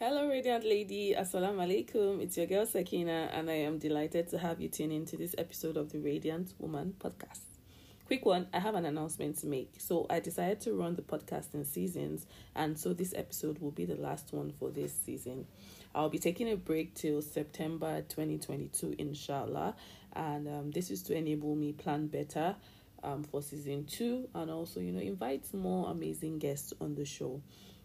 Hello, Radiant Lady. Assalamu alaikum. It's your girl Sakina, and I am delighted to have you tune into this episode of the Radiant Woman podcast. Quick one I have an announcement to make. So, I decided to run the podcast in seasons, and so this episode will be the last one for this season. I'll be taking a break till September 2022, inshallah, and um, this is to enable me plan better um, for season two and also, you know, invite more amazing guests on the show.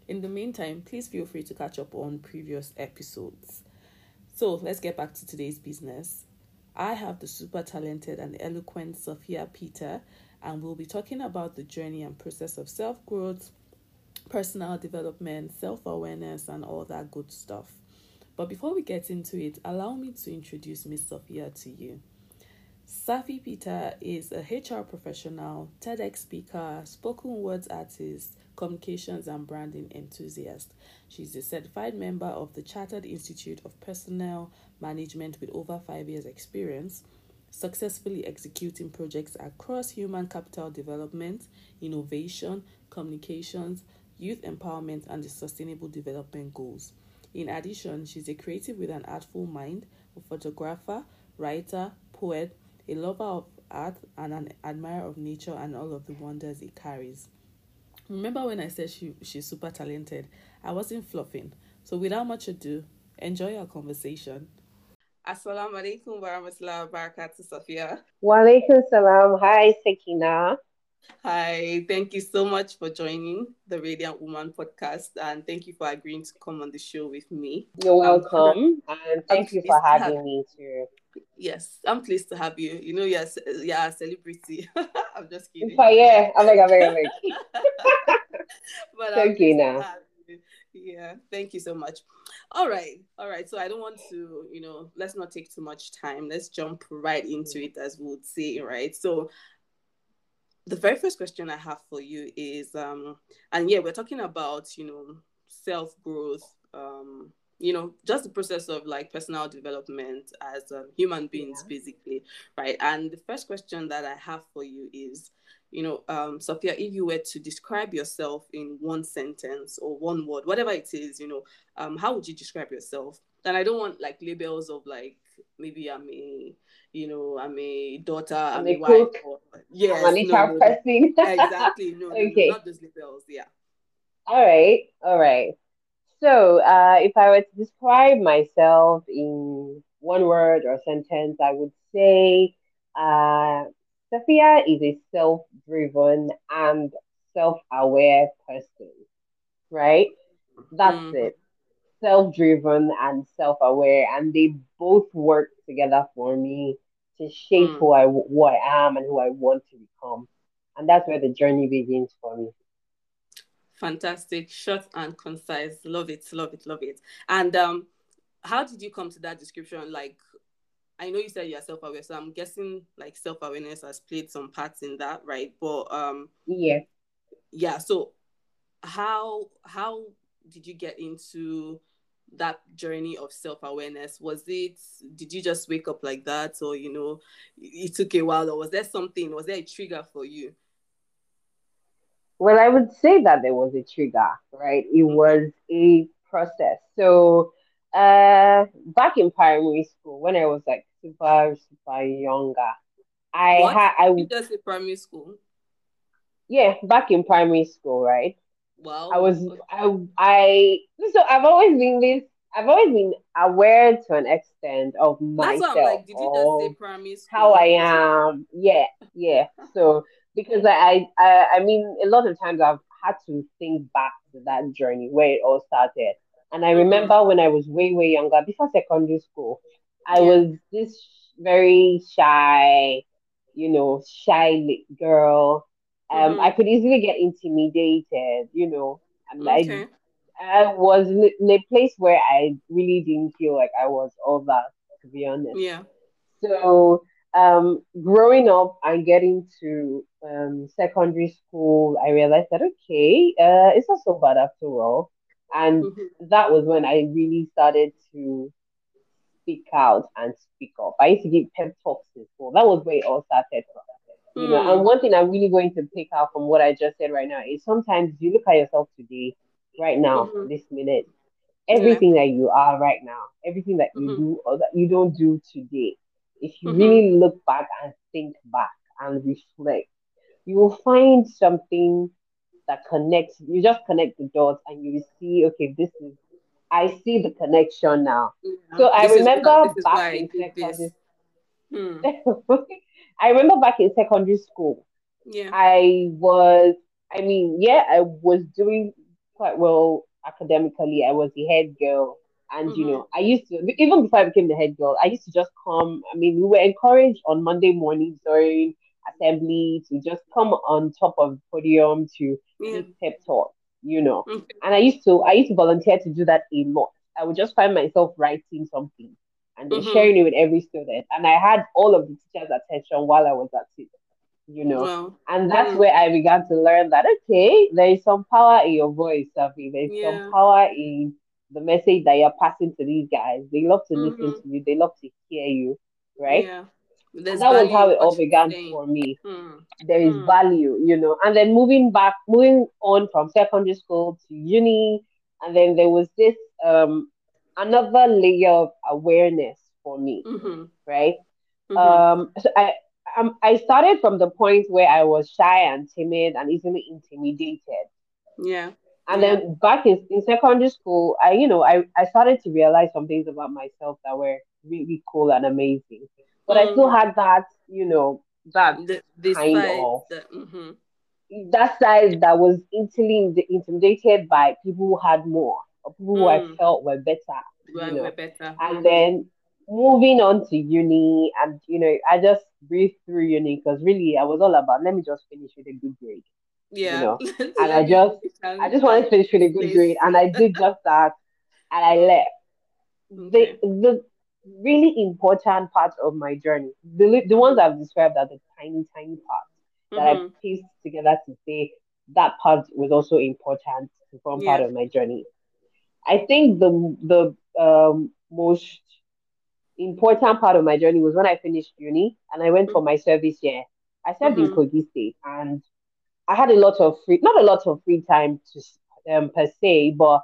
In the meantime, please feel free to catch up on previous episodes. So let's get back to today's business. I have the super talented and eloquent Sophia Peter, and we'll be talking about the journey and process of self growth, personal development, self awareness, and all that good stuff. But before we get into it, allow me to introduce Miss Sophia to you. Safee Peter is a HR professional, TEDx speaker, spoken words artist, communications and branding enthusiast. She's a certified member of the Chartered Institute of Personnel Management with over five years' experience, successfully executing projects across human capital development, innovation, communications, youth empowerment, and the sustainable development goals. In addition, she's a creative with an artful mind, a photographer, writer, poet, a lover of art, and an admirer of nature and all of the wonders it carries. Remember when I said she she's super talented? I wasn't fluffing. So without much ado, enjoy our conversation. Assalamu alaikum warahmatullahi wabarakatuh, Sophia. Wa alaikum salam. Hi, Sakina. Hi, thank you so much for joining the Radiant Woman podcast and thank you for agreeing to come on the show with me. You're welcome. Um, and thank I'm you for having have... me too. Yes, I'm pleased to have you. You know, you're, you're a celebrity. I'm just kidding. Oh, yeah, I'm like, I'm like, I'm like. but thank you now. Yeah, thank you so much. All right, all right. So I don't want to, you know, let's not take too much time. Let's jump right into it, as we would say, right? So the very first question I have for you is, um, and yeah, we're talking about, you know, self growth, um, you know just the process of like personal development as um, human beings yeah. basically right? And the first question that i have for you is you know um, sophia if you were to describe yourself in one sentence or one word whatever it is you know um, how would you describe yourself? And i don't want like labels of like maybe i'm a you know i'm a daughter i'm, I'm a, a wife or yes I'm no, no, person. exactly. No, okay. no, not those labels yeah. All right. All right so, uh, if I were to describe myself in one word or sentence, I would say uh, Sophia is a self driven and self aware person, right? That's mm-hmm. it. Self driven and self aware, and they both work together for me to shape mm. who I who I am and who I want to become, and that's where the journey begins for me. Fantastic, short and concise. Love it, love it, love it. And um, how did you come to that description? Like, I know you said you're self-aware, so I'm guessing like self-awareness has played some parts in that, right? But um, yeah, yeah. So, how how did you get into that journey of self-awareness was it did you just wake up like that or you know it took a while or was there something was there a trigger for you well, I would say that there was a trigger, right? It mm-hmm. was a process. So, uh, back in primary school, when I was like super, super younger, I had I you just say primary school. Yeah, back in primary school, right? Well, I was I I so I've always been this I've always been aware to an extent of myself. like, did you just say primary school? How I am. Yeah, yeah. So because I, I I mean a lot of times I've had to think back to that journey where it all started. And I mm-hmm. remember when I was way way younger, before secondary school, I was this very shy, you know, shy girl. Um, mm-hmm. I could easily get intimidated, you know. And okay. I, I was in a place where I really didn't feel like I was all that, to be honest. Yeah. So um, growing up and getting to um, secondary school, I realized that okay, uh, it's not so bad after all. And mm-hmm. that was when I really started to speak out and speak up. I used to give pep talks in school. That was where it all started from. You know, and hmm. one thing I'm really going to pick out from what I just said right now is sometimes you look at yourself today, right now, mm-hmm. this minute, everything yeah. that you are right now, everything that you mm-hmm. do or that you don't do today, if you mm-hmm. really look back and think back and reflect, you will find something that connects. You just connect the dots and you see, okay, this is. I see the connection now. Yeah. So I remember back in secondary. Hmm. I remember back in secondary school. Yeah. I was. I mean, yeah, I was doing quite well academically. I was the head girl. And mm-hmm. you know, I used to even before I became the head girl, I used to just come. I mean, we were encouraged on Monday mornings during assembly to just come on top of the podium to yeah. give pep talk, you know. Okay. And I used to I used to volunteer to do that a lot. I would just find myself writing something and then mm-hmm. sharing it with every student. And I had all of the teachers' attention while I was at it, you know. Wow. And that's mm. where I began to learn that okay, there is some power in your voice, Safee. There's yeah. some power in the message that you're passing to these guys. They love to mm-hmm. listen to you, they love to hear you, right? Yeah. that was how it all began for me. Hmm. There is hmm. value, you know. And then moving back, moving on from secondary school to uni, and then there was this um another layer of awareness for me, mm-hmm. right? Mm-hmm. Um, so I um, I started from the point where I was shy and timid and easily intimidated. Yeah. And yeah. then back in, in secondary school, I you know I, I started to realize some things about myself that were really cool and amazing. But mm. I still mm. had that, you know, that the, kind side, of the, mm-hmm. that side that was easily intimidated by people who had more, or people mm. who I mm. felt were better. Well, you know? better. And then moving on to uni, and you know, I just breathed through uni because really I was all about let me just finish with a good grade. Yeah. You know? and I just I just wanted to finish with a good grade. And I did just that and I left. Okay. The the really important part of my journey, the, the ones I've described are the tiny, tiny parts mm-hmm. that I mm-hmm. pieced together to say that part was also important to form yeah. part of my journey. I think the the um, most important part of my journey was when I finished uni and I went for my service year. I served mm-hmm. in Kogi State and I had a lot of free, not a lot of free time to um, per se, but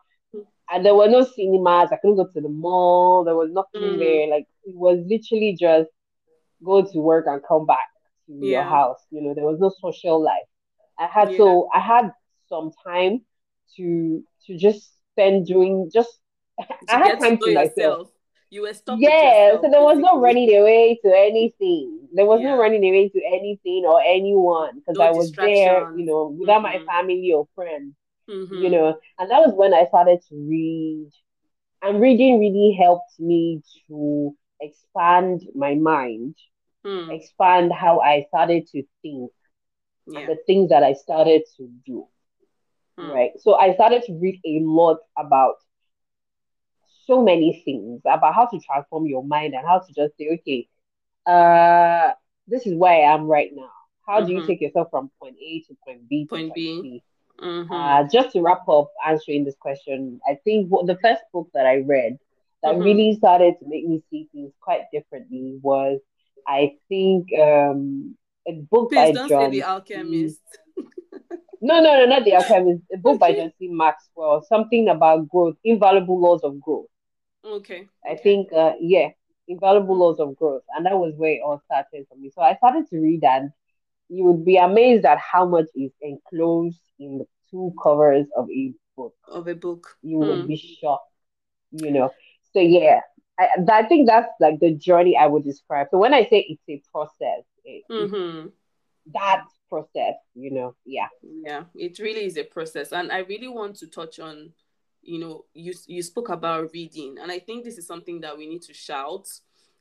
and there were no cinemas. I couldn't go to the mall. There was nothing mm. there. Like it was literally just go to work and come back to yeah. your house. You know, there was no social life. I had yeah. so I had some time to to just spend doing just to I had time to, to myself. You were stopped. Yeah, so there was no running away to anything. There was yeah. no running away to anything or anyone because no I was there, you know, without mm-hmm. my family or friends. Mm-hmm. You know, and that was when I started to read. And reading really helped me to expand my mind, mm. expand how I started to think, yeah. the things that I started to do. Mm. Right. So I started to read a lot about so many things about how to transform your mind and how to just say, okay, uh, this is where I am right now. How mm-hmm. do you mm-hmm. take yourself from point A to point B? to Point, point B. B? Mm-hmm. Uh, just to wrap up answering this question, I think what, the first book that I read that mm-hmm. really started to make me see things quite differently was, I think, um, a book Please by don't John. Say the Alchemist. no, no, no, not the Alchemist. A book by John C. Maxwell, something about growth, invaluable laws of growth. Okay. I think, uh, yeah, invaluable laws of growth, and that was where it all started for me. So I started to read, and you would be amazed at how much is enclosed in the two covers of a book. Of a book. You mm. would be shocked, you know. So yeah, I, I think that's like the journey I would describe. So when I say it's a process, it, mm-hmm. that process, you know, yeah. Yeah, it really is a process. And I really want to touch on, you know, you you spoke about reading. And I think this is something that we need to shout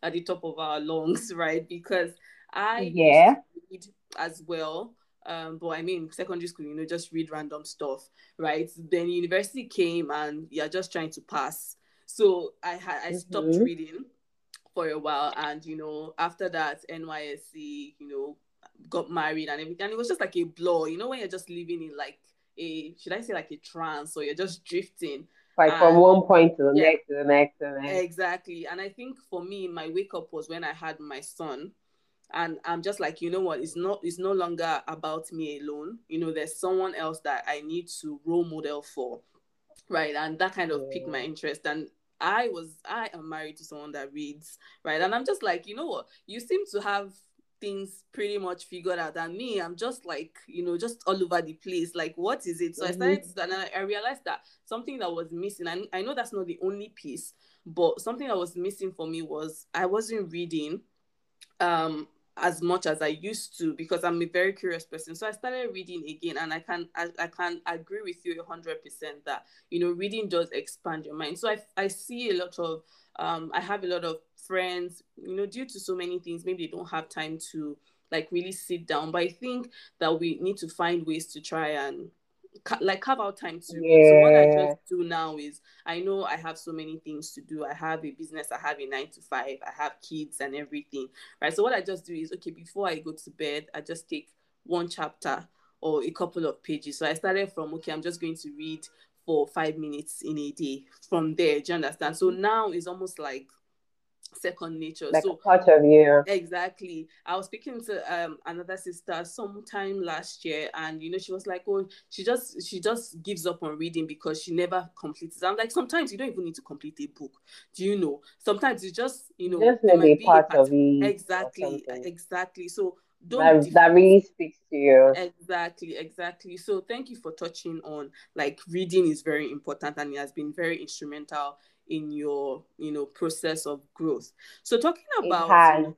at the top of our lungs, right? Because I yeah read as well. Um, but I mean, secondary school, you know, just read random stuff, right? Then university came and you're just trying to pass. So I had I stopped mm-hmm. reading for a while, and you know, after that NYSC, you know, got married and everything. And it was just like a blur, you know, when you're just living in like a should I say like a trance, or you're just drifting. Like and, from one point to the yeah, next to the next to the next. Exactly. And I think for me, my wake up was when I had my son and i'm just like you know what it's not it's no longer about me alone you know there's someone else that i need to role model for right and that kind of yeah. piqued my interest and I was I am married to someone that reads, right? And I'm just like, you know what? You seem to have things pretty much figured out and me i'm just like you know just all over the place like what is it so mm-hmm. i started to, and I, I realized that something that was missing and I know that's not the only piece but something that was missing for me was i wasn't reading um as much as I used to because I'm a very curious person. So I started reading again, and I can I, I can agree with you hundred percent that you know reading does expand your mind. So I I see a lot of um I have a lot of friends you know due to so many things maybe they don't have time to like really sit down. But I think that we need to find ways to try and like carve out time to yeah. so what i just do now is i know i have so many things to do i have a business i have a nine to five i have kids and everything right so what i just do is okay before i go to bed i just take one chapter or a couple of pages so i started from okay i'm just going to read for five minutes in a day from there do you understand so now it's almost like second nature. Like so part of you. Exactly. I was speaking to um another sister sometime last year, and you know she was like, "Oh, she just she just gives up on reading because she never completes." I'm like, sometimes you don't even need to complete a book. Do you know? Sometimes you just you know definitely part, part of it. Exactly. Exactly. So don't that, that really speaks to you. Exactly exactly. So thank you for touching on like reading is very important and it has been very instrumental in your you know process of growth. So talking about you know,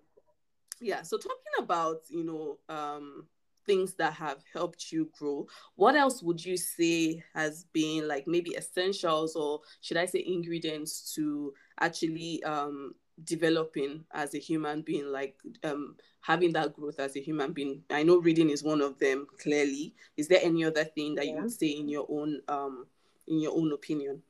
yeah so talking about you know um things that have helped you grow what else would you say has been like maybe essentials or should i say ingredients to actually um developing as a human being like um having that growth as a human being i know reading is one of them clearly is there any other thing that yeah. you would say in your own um in your own opinion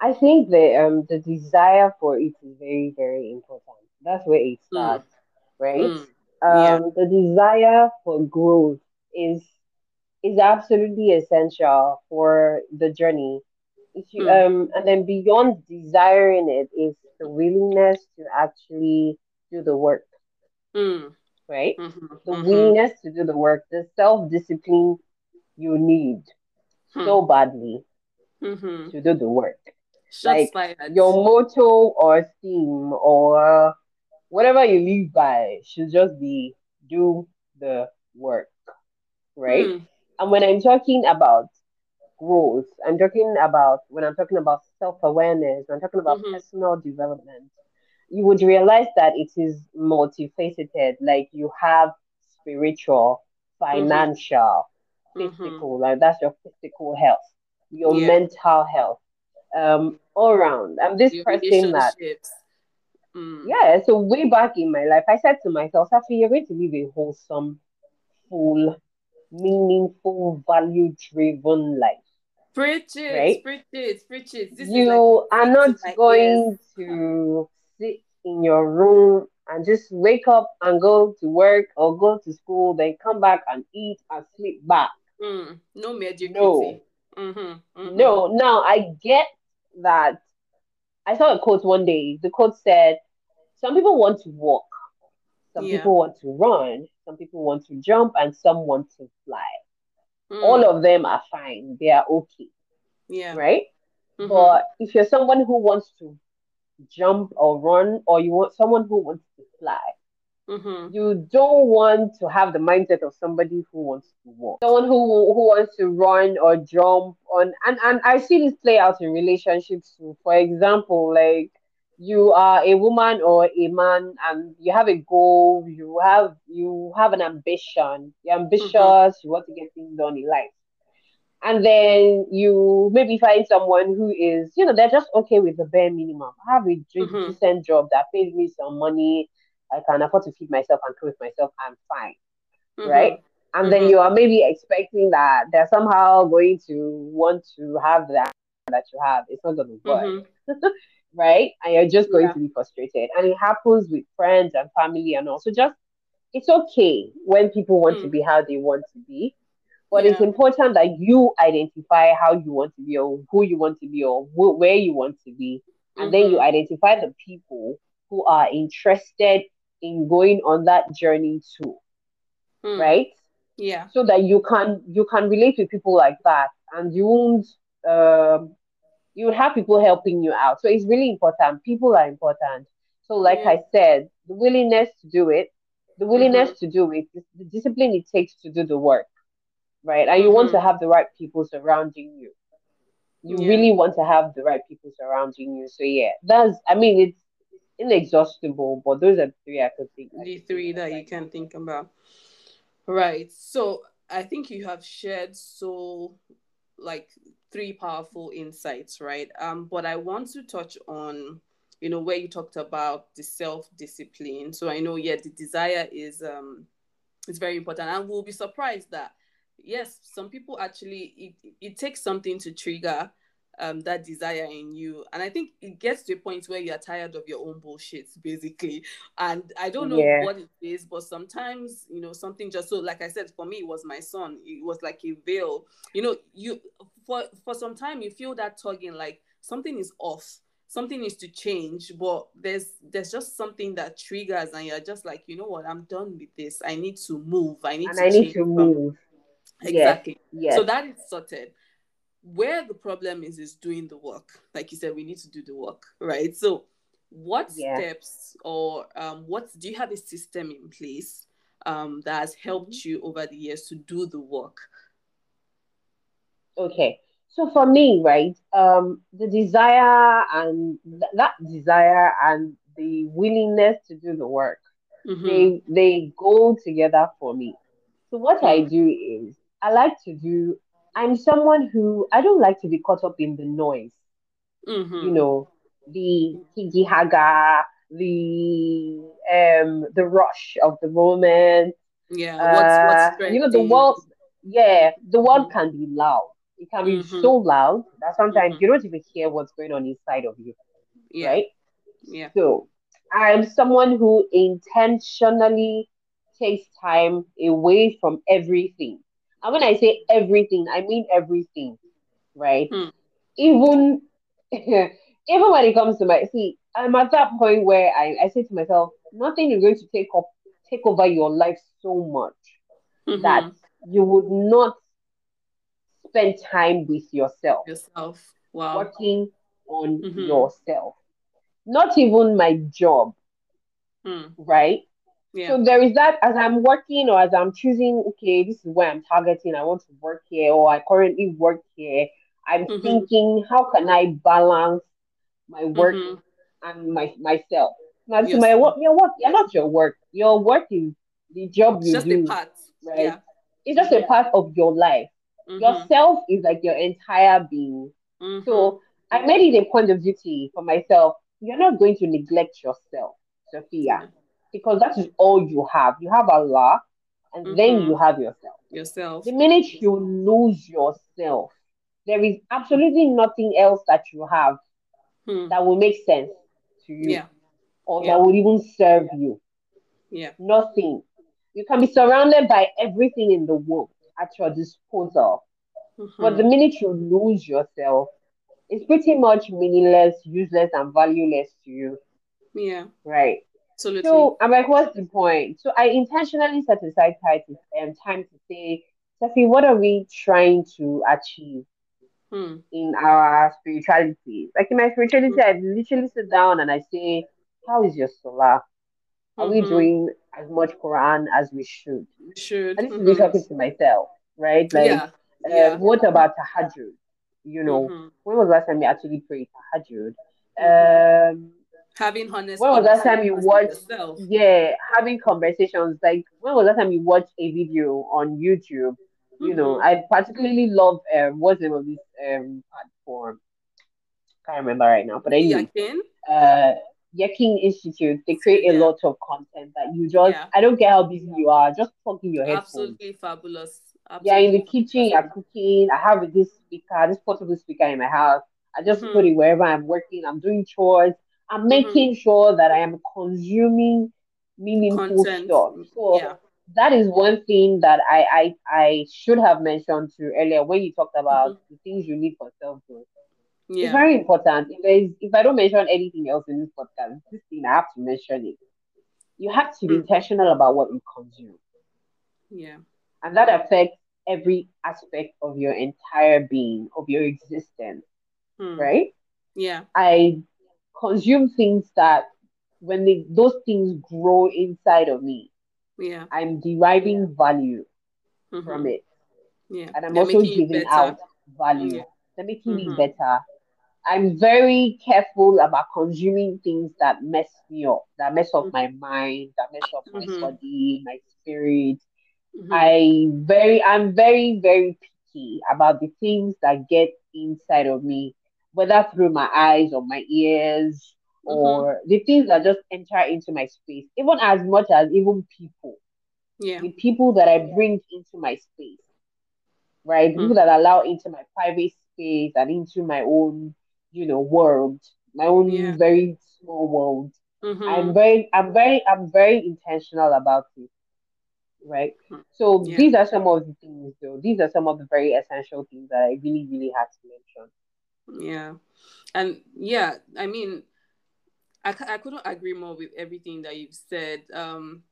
I think the um the desire for it is very very important. That's where it hmm. starts, mm. right? Mm. Um, yeah. the desire for growth is is absolutely essential for the journey. If you mm. um and then beyond desiring it is the willingness to actually do the work. Mm. Right? Mm-hmm. The mm-hmm. willingness to do the work, the self discipline you need hmm. so badly mm-hmm. to do the work like your motto or theme or whatever you live by should just be do the work, right? Mm. And when I'm talking about growth, I'm talking about when I'm talking about self awareness, I'm talking about mm-hmm. personal development. You would realize that it is multifaceted. Like you have spiritual, mm-hmm. financial, mm-hmm. physical, like that's your physical health, your yeah. mental health, um, all around. I'm this Your person that. Mm. Yeah, so way back in my life, I said to myself, Safee, you're going to live a wholesome, full, meaningful, value driven life. Preach it, right? preach it, preach it. This you like, are not going ears. to sit in your room and just wake up and go to work or go to school, then come back and eat and sleep back. Mm. No mediocrity. No. Mm-hmm. Mm-hmm. No, now I get that I saw a quote one day. The quote said, Some people want to walk, some yeah. people want to run, some people want to jump, and some want to fly. Mm. All of them are fine, they are okay. Yeah. Right? Mm-hmm. But if you're someone who wants to jump or run, or you want someone who wants to fly, Mm-hmm. You don't want to have the mindset of somebody who wants to walk, someone who who wants to run or jump on, and and I see this play out in relationships too. For example, like you are a woman or a man, and you have a goal, you have you have an ambition, you're ambitious, mm-hmm. you want to get things done in life, and then you maybe find someone who is, you know, they're just okay with the bare minimum. I have a mm-hmm. decent job that pays me some money I can afford to feed myself and clothe myself, I'm fine. Mm-hmm. Right? And mm-hmm. then you are maybe expecting that they're somehow going to want to have that that you have. It's not gonna work. Right? And you're just going yeah. to be frustrated. And it happens with friends and family and also just it's okay when people want to mm. be how they want to be. But yeah. it's important that you identify how you want to be or who you want to be or wh- where you want to be. And mm-hmm. then you mm-hmm. identify the people who are interested in going on that journey too mm. right yeah so that you can you can relate with people like that and you won't um, you would have people helping you out. So it's really important. People are important. So, like yeah. I said, the willingness to do it, the willingness mm-hmm. to do it, the discipline it takes to do the work, right? And mm-hmm. you want to mm-hmm. have the right people surrounding you. You yeah. really want to have the right people surrounding you. So yeah, that's. I mean, it's inexhaustible, but those are three I could think. The three that you can think about. Right. So I think you have shared so like three powerful insights, right? Um, but I want to touch on, you know, where you talked about the self-discipline. So I know, yeah, the desire is um is very important. And we'll be surprised that yes, some people actually it, it takes something to trigger um, that desire in you. And I think it gets to a point where you're tired of your own bullshit, basically. And I don't know yeah. what it is, but sometimes, you know, something just so, like I said, for me, it was my son. It was like a veil. You know, you for for some time you feel that tugging, like something is off. Something needs to change, but there's there's just something that triggers, and you're just like, you know what, I'm done with this. I need to move. I need and to I need to move. Exactly. Yeah. So that is sorted where the problem is is doing the work like you said we need to do the work right so what yeah. steps or um, what do you have a system in place um, that has helped mm-hmm. you over the years to do the work okay so for me right um, the desire and th- that desire and the willingness to do the work mm-hmm. they they go together for me so what mm-hmm. i mm. do is i like to do I'm someone who I don't like to be caught up in the noise. Mm-hmm. You know, the higi haga, the um, the rush of the moment. Yeah, what's, what's uh, you know the world. Yeah, the world mm-hmm. can be loud. It can be mm-hmm. so loud that sometimes mm-hmm. you don't even hear what's going on inside of you. Yeah. Right. Yeah. So I'm someone who intentionally takes time away from everything and when I say everything, I mean everything, right? Hmm. Even even when it comes to my see, I'm at that point where I, I say to myself, nothing is going to take up take over your life so much mm-hmm. that you would not spend time with yourself. Yourself. Wow. Working on mm-hmm. yourself. Not even my job. Hmm. Right? Yeah. So there is that as I'm working or as I'm choosing, okay, this is where I'm targeting, I want to work here, or I currently work here. I'm mm-hmm. thinking, how can I balance my work mm-hmm. and my myself? Now, this yes. my work, your work, you're not your work. Your work is the job you just do, a part, right? Yeah. It's just a part of your life. Mm-hmm. Yourself is like your entire being. Mm-hmm. So I made it a point of duty for myself. You're not going to neglect yourself, Sophia because that is all you have. You have Allah, and mm-hmm. then you have yourself. Yourself. The minute you lose yourself, there is absolutely nothing else that you have hmm. that will make sense to you, yeah. or yeah. that will even serve you. Yeah. Nothing. You can be surrounded by everything in the world at your disposal. Mm-hmm. But the minute you lose yourself, it's pretty much meaningless, useless, and valueless to you. Yeah. Right. Absolutely. So I'm like, what's the point? So I intentionally set aside time to, um, time to say, Sophie, what are we trying to achieve hmm. in our spirituality? Like in my spirituality, hmm. I literally sit down and I say, how is your salah? Are mm-hmm. we doing as much Quran as we should? We should. And this mm-hmm. is me talking to myself, right? Like, yeah. Uh, yeah. what about tahajjud? You know, mm-hmm. when was the last time you actually prayed tahajjud? Mm-hmm. Um, having honest when was that time you watched yeah having conversations like when was that time you watched a video on youtube mm-hmm. you know mm-hmm. i particularly love um what's the name of this um platform can't remember right now but anyway Yaqeen? uh Yaqeen Institute, they create yeah. a lot of content that you just, yeah. I don't care how busy you are, just plug in your headphones. Absolutely fabulous. Absolutely. Yeah, in the kitchen, you're cooking. I have this speaker, this portable speaker in my house. I just mm-hmm. put it wherever I'm working. I'm doing chores. I'm mm-hmm. making mm-hmm. sure that I am consuming meaningful Content. stuff. So yeah. that is one thing that I, I I should have mentioned to earlier when you talked about mm-hmm. the things you need for self growth. Yeah. It's very important. If if I don't mention anything else in this podcast, this thing I have to mention it. You have to be mm intentional about what you consume. Yeah. And that affects every aspect of your entire being, of your existence, hmm. right? Yeah. I consume things that when they, those things grow inside of me, yeah, I'm deriving value mm-hmm. from it. Yeah. And I'm They're also giving out value. Yeah. They're making mm-hmm. me better. I'm very careful about consuming things that mess me up, that mess up mm-hmm. my mind, that mess up my mm-hmm. body, my spirit. Mm-hmm. I very I'm very, very picky about the things that get inside of me, whether through my eyes or my ears mm-hmm. or the things that just enter into my space, even as much as even people. Yeah. The people that I bring into my space. Right? The people mm-hmm. that allow into my private space and into my own you know world my own yeah. very small world mm-hmm. i'm very i'm very i'm very intentional about it right hmm. so yeah. these are some of the things though these are some of the very essential things that i really really have to mention yeah. And yeah i mean I, I couldn't agree more with everything that you've said. Um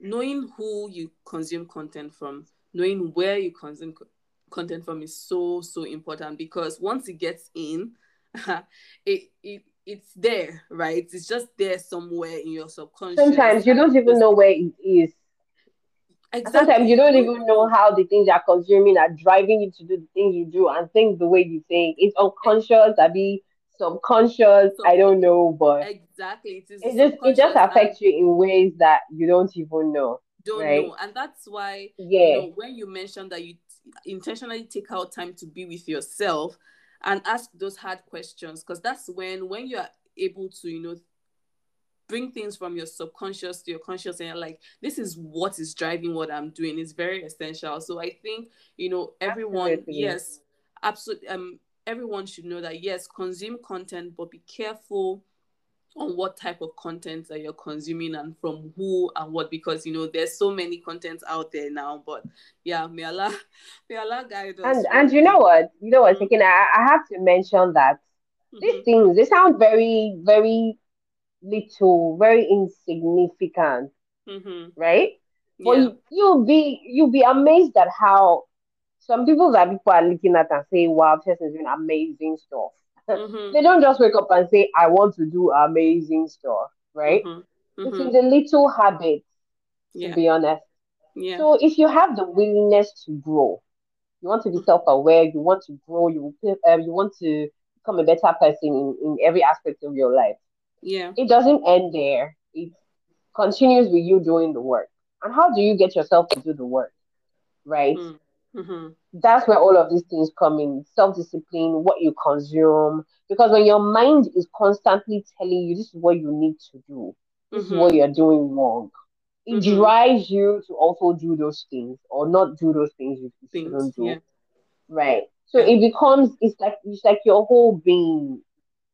knowing who you consume content from knowing where you consume content from is so so important because once it gets in it it it's there right? It's just there somewhere in your subconscious. Sometimes you don't even know where it is exactly. sometimes you don't even know how the things you're consuming are driving you to do the things you do and think the way you think. It's unconscious i be subconscious i don't know but exactly. It, it just it just affects you in ways that you don't even know don't right? know. And that's why yeah. you know, when you mentioned that you intentionally take out time to be with yourself and ask those hard questions because that's when when you are able to you know bring things from your subconscious to your conscious and like this is what is driving what i'm doing is very essential so i think you know everyone absolutely. yes absolutely um everyone should know that yes consume content but be careful on what type of content that you're consuming and from who and what because you know there's so many contents out there now but yeah may allah may allah guide us and and you know what you know what mm-hmm. thinking I, I have to mention that mm-hmm. these things they sound very very little very insignificant mm-hmm. right but yeah. you, you'll be you'll be amazed at how some people that people are looking at and saying wow this is doing amazing stuff Mm-hmm. they don't just wake up and say, I want to do amazing stuff, right? Mm-hmm. It's in mm-hmm. the little habits, yeah. to be honest. Yeah. So if you have the willingness to grow, you want to be self aware, you want to grow, you, um, you want to become a better person in, in every aspect of your life. Yeah. It doesn't end there, it continues with you doing the work. And how do you get yourself to do the work? Right? Mm. Mm-hmm. That's where all of these things come in self discipline, what you consume. Because when your mind is constantly telling you this is what you need to do, this mm-hmm. is what you're doing wrong, it mm-hmm. drives you to also do those things or not do those things you things, shouldn't do. Yeah. Right. So it becomes it's like it's like your whole being.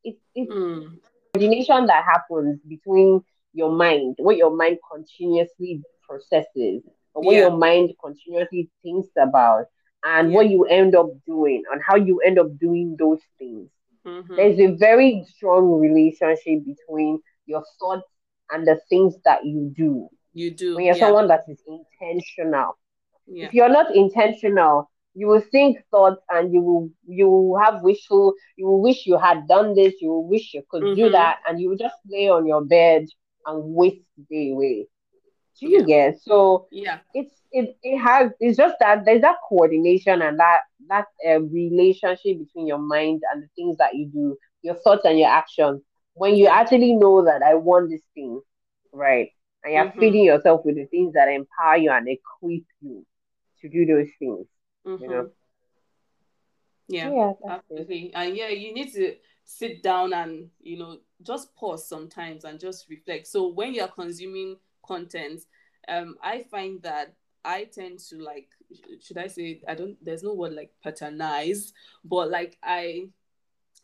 It's it's mm. Coordination that happens between your mind, what your mind continuously processes what yeah. your mind continuously thinks about and yeah. what you end up doing and how you end up doing those things. Mm-hmm. There's a very strong relationship between your thoughts and the things that you do. You do. When you're yeah. someone that is intentional. If you're not intentional, you will think thoughts and you will you will have wishful you will wish you had done this, you will wish you could mm-hmm. do that, and you will just lay on your bed and waste the day away. Do you yeah. get? So yeah, it's it, it has it's just that there's that coordination and that that uh, relationship between your mind and the things that you do, your thoughts and your actions. When you actually know that I want this thing, right, and you're mm-hmm. feeding yourself with the things that empower you and equip you to do those things, mm-hmm. you know. Yeah, yeah absolutely. And yeah, you need to sit down and you know just pause sometimes and just reflect. So when you're consuming content, um, I find that I tend to like, should I say, I don't, there's no word like paternize, but like I,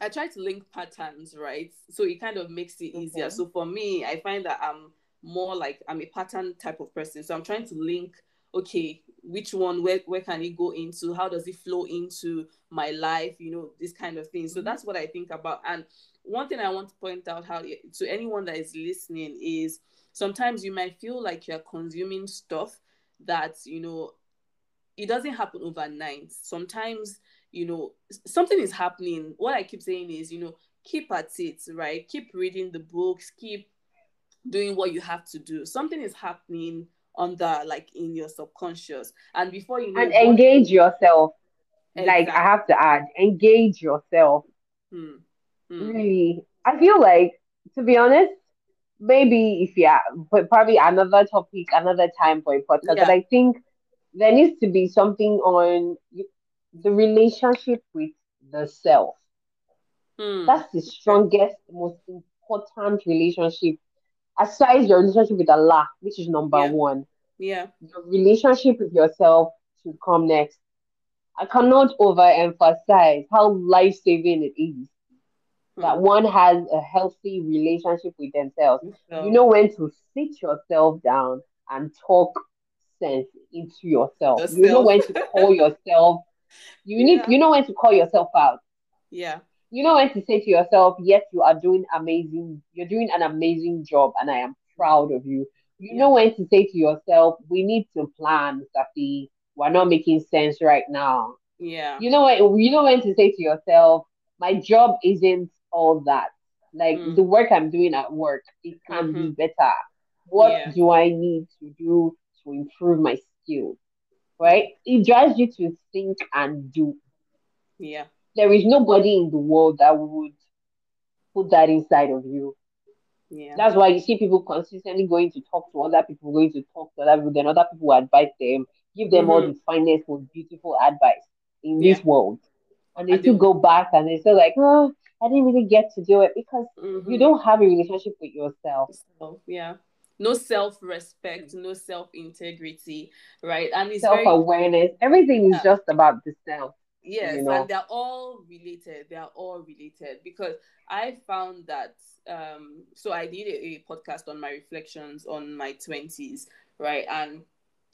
I try to link patterns, right? So it kind of makes it easier. So for me, I find that I'm more like I'm a pattern type of person. So I'm trying to link, okay, which one, where, where can it go into? How does it flow into my life? You know, this kind of thing. So mm-hmm. that's what I think about. And one thing I want to point out how to anyone that is listening is sometimes you might feel like you're consuming stuff that you know it doesn't happen overnight. Sometimes, you know, something is happening. What I keep saying is, you know, keep at it, right? Keep reading the books, keep doing what you have to do. Something is happening on the like in your subconscious. And before you know And engage yourself. Exactly. Like I have to add, engage yourself. Hmm. Hmm. Really. I feel like to be honest, maybe if yeah, but probably another topic, another time for a podcast. Yeah. But I think there needs to be something on the relationship with the self. Hmm. That's the strongest, most important relationship. Aside your relationship with Allah, which is number yeah. one. Yeah. Your relationship with yourself should come next. I cannot overemphasize how life saving it is that hmm. one has a healthy relationship with themselves. So, you know when to sit yourself down and talk sense into yourself. yourself. You know when to call yourself. You yeah. need you know when to call yourself out. Yeah. You know when to say to yourself, yes, you are doing amazing. You're doing an amazing job, and I am proud of you. You yeah. know when to say to yourself, we need to plan, Safee. We're not making sense right now. Yeah. You know when You know when to say to yourself, my job isn't all that. Like mm. the work I'm doing at work, it can mm-hmm. be better. What yeah. do I need to do to improve my skills? Right? It drives you to think and do. Yeah. There is nobody in the world that would put that inside of you. Yeah. That's why you see people consistently going to talk to other people, going to talk to other people, then other people advise them, give them mm-hmm. all the finest, most beautiful advice in yeah. this world. And they I still do. go back and they say like, oh, I didn't really get to do it because mm-hmm. you don't have a relationship with yourself. So, yeah. No self respect, no self integrity, right? And it's self awareness. Everything is yeah. just about the self. Yes, you know? and they're all related. They are all related because I found that. Um, so I did a, a podcast on my reflections on my twenties, right? And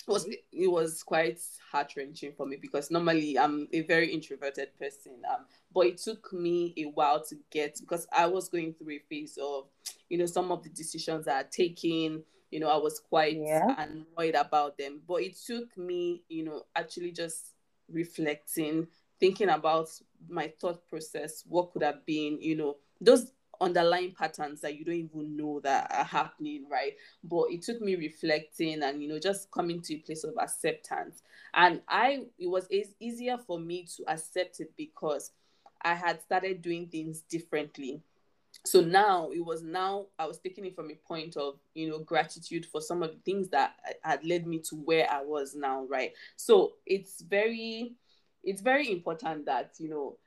it was it was quite heart wrenching for me because normally I'm a very introverted person. Um, but it took me a while to get because I was going through a phase of, you know, some of the decisions I had taken. You know, I was quite yeah. annoyed about them. But it took me, you know, actually just reflecting, thinking about my thought process, what could have been, you know, those underlying patterns that you don't even know that are happening, right? But it took me reflecting and you know just coming to a place of acceptance. And I it was easier for me to accept it because I had started doing things differently. So now it was now I was taking it from a point of you know gratitude for some of the things that had led me to where I was now, right? So it's very it's very important that you know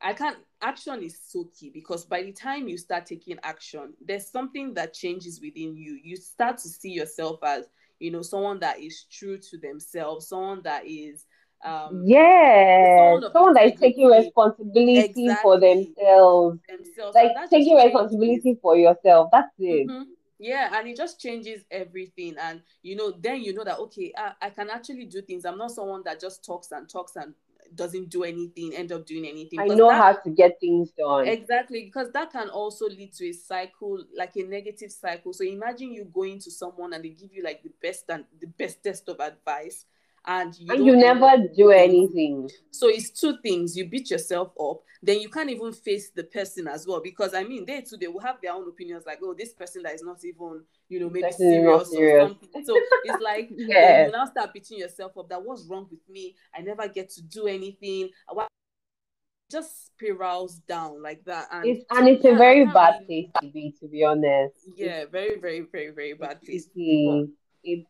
I can't action is so key because by the time you start taking action, there's something that changes within you. You start to see yourself as, you know, someone that is true to themselves, someone that is um yeah someone, someone that is taking responsibility exactly. for themselves, themselves. like taking responsibility for yourself that's it mm-hmm. yeah and it just changes everything and you know then you know that okay I, I can actually do things i'm not someone that just talks and talks and doesn't do anything, end up doing anything. I know that, how to get things done. Exactly, because that can also lead to a cycle, like a negative cycle. So imagine you going to someone and they give you like the best and the bestest of advice, and you, and you never do anything. So it's two things: you beat yourself up, then you can't even face the person as well. Because I mean, they too they will have their own opinions, like, oh, this person that is not even you know, maybe serious, serious, or something. So it's like yeah. you now start beating yourself up that what's wrong with me? I never get to do anything. Just spirals down like that. And it's and it's yeah, a very bad place to be, to be honest. Yeah, very, very, very, very bad place. It's,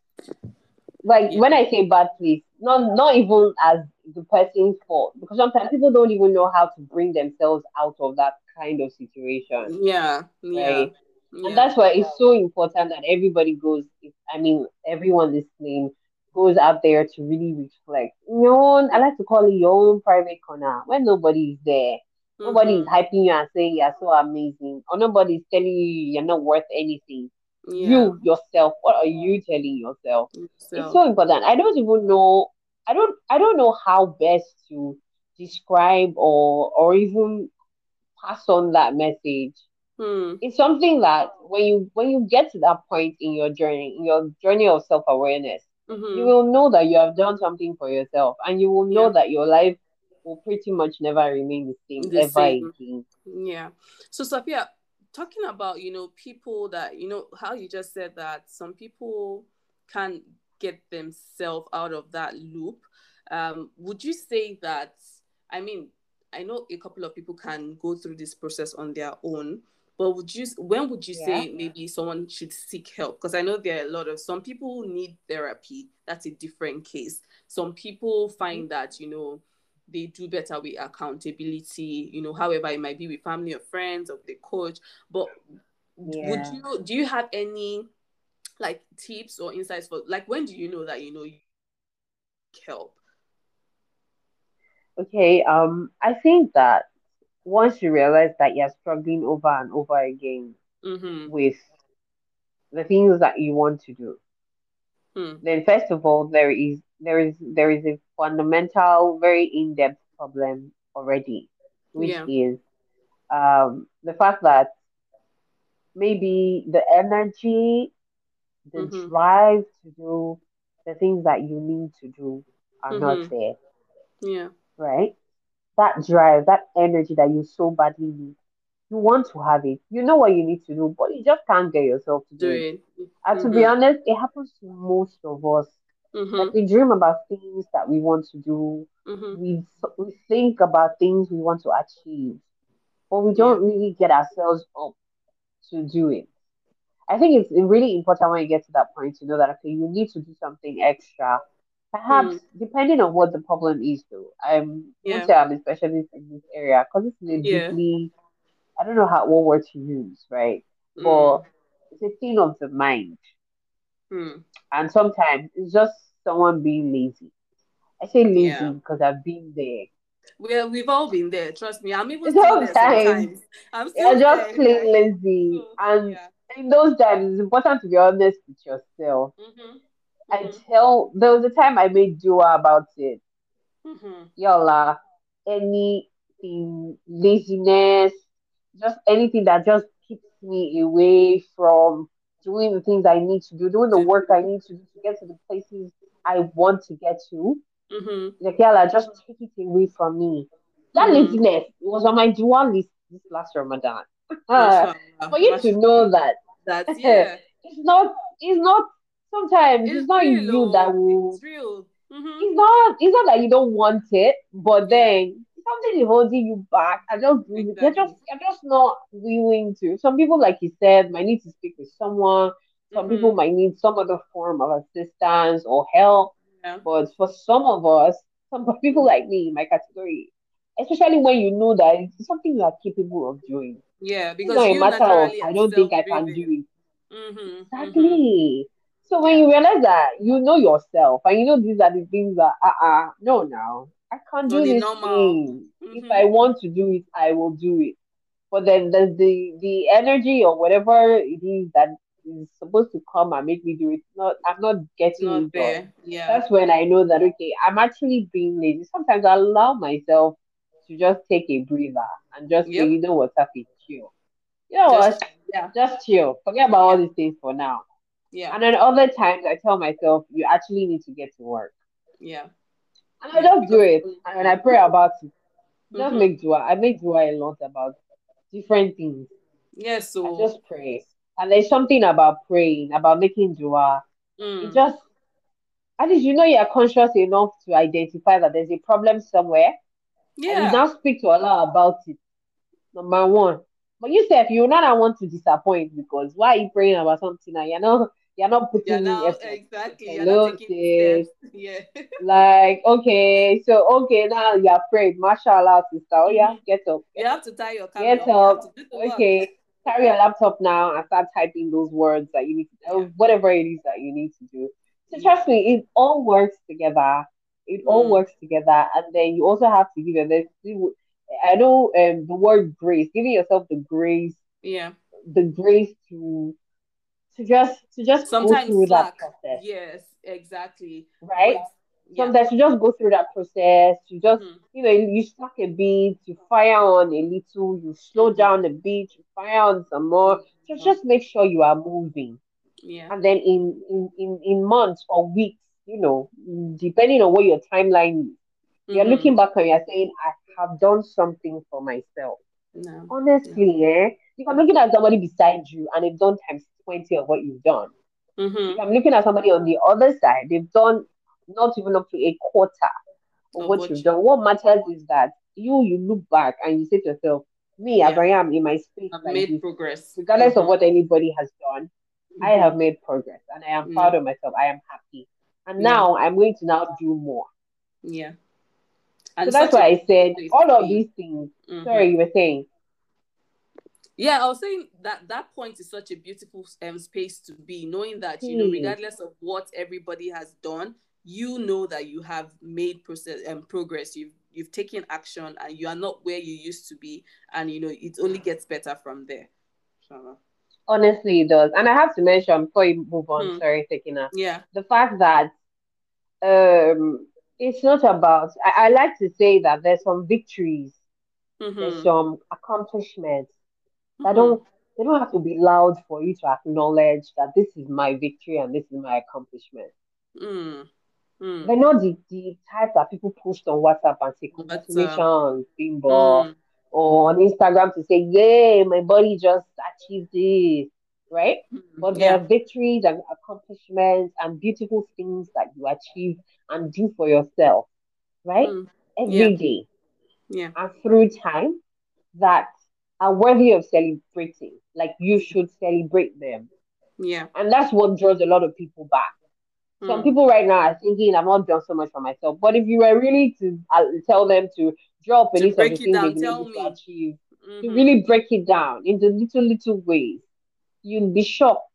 like yeah. when I say bad place, not not even as the person's fault, because sometimes people don't even know how to bring themselves out of that kind of situation. Yeah, yeah. Right? Yeah. And that's why it's so important that everybody goes, I mean, everyone listening goes out there to really reflect. Your own, I like to call it your own private corner when nobody is there. Mm-hmm. Nobody is hyping you and saying you're so amazing, or nobody is telling you you're not worth anything. Yeah. You yourself, what are you telling yourself? So. It's so important. I don't even know. I don't. I don't know how best to describe or or even pass on that message Hmm. It's something that when you when you get to that point in your journey, in your journey of self awareness, mm-hmm. you will know that you have done something for yourself and you will know yeah. that your life will pretty much never remain the same the ever same. again. Yeah. So Sophia, talking about, you know, people that, you know, how you just said that some people can get themselves out of that loop. Um, would you say that I mean, I know a couple of people can go through this process on their own, but would you when would you yeah. say maybe someone should seek help because i know there are a lot of some people who need therapy that's a different case some people find mm-hmm. that you know they do better with accountability you know however it might be with family or friends or the coach but yeah. would you do you have any like tips or insights for like when do you know that you know you help okay um i think that once you realize that you're struggling over and over again mm-hmm. with the things that you want to do, hmm. then first of all, there is there is there is a fundamental, very in depth problem already, which yeah. is um, the fact that maybe the energy, the mm-hmm. drive to do the things that you need to do are mm-hmm. not there. Yeah. Right? that drive, that energy that you so badly need. You want to have it. You know what you need to do, but you just can't get yourself to do, it. it. And mm-hmm. to be mm-hmm. honest, it happens to most of us. Mm-hmm. Like we dream about things that we want to do. Mm-hmm. We we think about things we want to achieve, but we don't yeah. really get ourselves up to do it. I think it's really important when you get to that point to know that okay, you need to do something extra Perhaps mm. depending on what the problem is, though. I'm yeah. I'm a specialist in this area because it's a yeah. deeply, I don't know how what word to use, right? Mm. But it's a thing of the mind, mm. and sometimes it's just someone being lazy. I say lazy because yeah. I've been there. Well, we've all been there. Trust me. I'm even sometimes, sometimes. I'm still You're just plain lazy, oh, and yeah. in those times, it's important to be honest with yourself. Mm-hmm mm-hmm. until there was a time I made dua about it. Mm-hmm. Yola, anything, laziness, just anything that just keeps me away from doing the things I need to do, doing the work I need to do to get to the places I want to get to. Mm-hmm. Like, Yala, just take it away from me. That mm-hmm. laziness was on my dua list this last Ramadan. Uh, for you to know that, that's yeah. it's not it's not sometimes it's, it's not real, you that will. It's real. Mm-hmm. It's not. It's not that you don't want it, but then something is holding you back. I just exactly. you're just you're just not willing to. Some people, like you said, might need to speak with someone. Some mm-hmm. people might need some other form of assistance or help. Yeah. But for some of us, some people like me, my category, especially when you know that it's something you are capable of doing. Yeah, because it's not a matter of I don't think I can do it. Mm-hmm. Exactly. Mm-hmm. So when you realize that you know yourself and you know these are the things that uh uh no now I can't do this normal. thing. Mm-hmm. If I want to do it, I will do it. But then there's the the energy or whatever it is that is supposed to come and make me do it. Not I'm not getting not it there. Done. Yeah. That's when I know that okay, I'm actually being lazy. Sometimes I allow myself to just take a breather and just yep. say, you know what, happy chill. You know just, what? Yeah. Just chill. Forget about all these things for now. Yeah. And then other times I tell myself, you actually need to get to work. Yeah. And I just do it. And I pray about it. Just mm-hmm. make dua. I make dua a lot about different things. Yes, so I just pray. And there's something about praying, about making dua. Mm. It just at least you know you're conscious enough to identify that there's a problem somewhere. Yeah. And you now speak to Allah about it. Number one. But you said if you're not I want to disappoint because why are you praying about something now? You're not you're not putting you're now. Exactly. You're not taking steps. Yeah. like, okay, so okay, now you're afraid. Mashallah, sister. Oh yeah, mm-hmm. get up. You have to tie your camera. Get up. Okay. Carry your laptop now and start typing those words that you need to yeah. whatever it is that you need to do. So trust me, it all works together. It all mm. works together, and then you also have to give it. There's I know um the word grace, giving yourself the grace. Yeah. The grace to to just to just sometimes go through slack. that process. Yes, exactly. Right. But, yeah. Sometimes you just go through that process. You just mm-hmm. you know you slack a bit, you fire on a little, you slow mm-hmm. down a bit, you fire on some more. Just mm-hmm. just make sure you are moving. Yeah. And then in in in, in months or weeks you know, depending on what your timeline is, mm-hmm. you're looking back and you're saying, I have done something for myself. No. Honestly, no. eh? If I'm looking at somebody beside you and they've done times 20 of what you've done, mm-hmm. if I'm looking at somebody on the other side, they've done not even up to a quarter of what, what you've done. What matters is that you you look back and you say to yourself, me yeah. as I am in my space, I've like made this, progress. Regardless mm-hmm. of what anybody has done, mm-hmm. I have made progress and I am mm-hmm. proud of myself. I am happy. And now I'm going to now do more. Yeah. And so that's why I said all of these things. Mm-hmm. Sorry, you were saying. Yeah, I was saying that that point is such a beautiful um, space to be, knowing that you know, hmm. regardless of what everybody has done, you know that you have made process and um, progress. You've you've taken action, and you are not where you used to be, and you know it only gets better from there. Honestly, it does, and I have to mention before you move on. Hmm. Sorry, Sekina. Yeah, the fact that um, it's not about. I, I like to say that there's some victories, mm-hmm. there's some accomplishments that don't they don't have to be loud for you to acknowledge that this is my victory and this is my accomplishment. Mm. Mm. They're not the, the type that people post on WhatsApp and say congratulations, bimbo, mm. or on Instagram to say, "Yay, my body just achieved this." Right? Mm. But yeah. there are victories and accomplishments and beautiful things that you achieve and do for yourself, right? Mm. Every yeah. day, yeah. And through time that are worthy of celebrating. Like you should celebrate them. Yeah. And that's what draws a lot of people back some mm. people right now are thinking I've not done so much for myself. But if you were really to uh, tell them to drop a list of the things they need to achieve, mm-hmm. to really break it down into little little ways, you'll be shocked,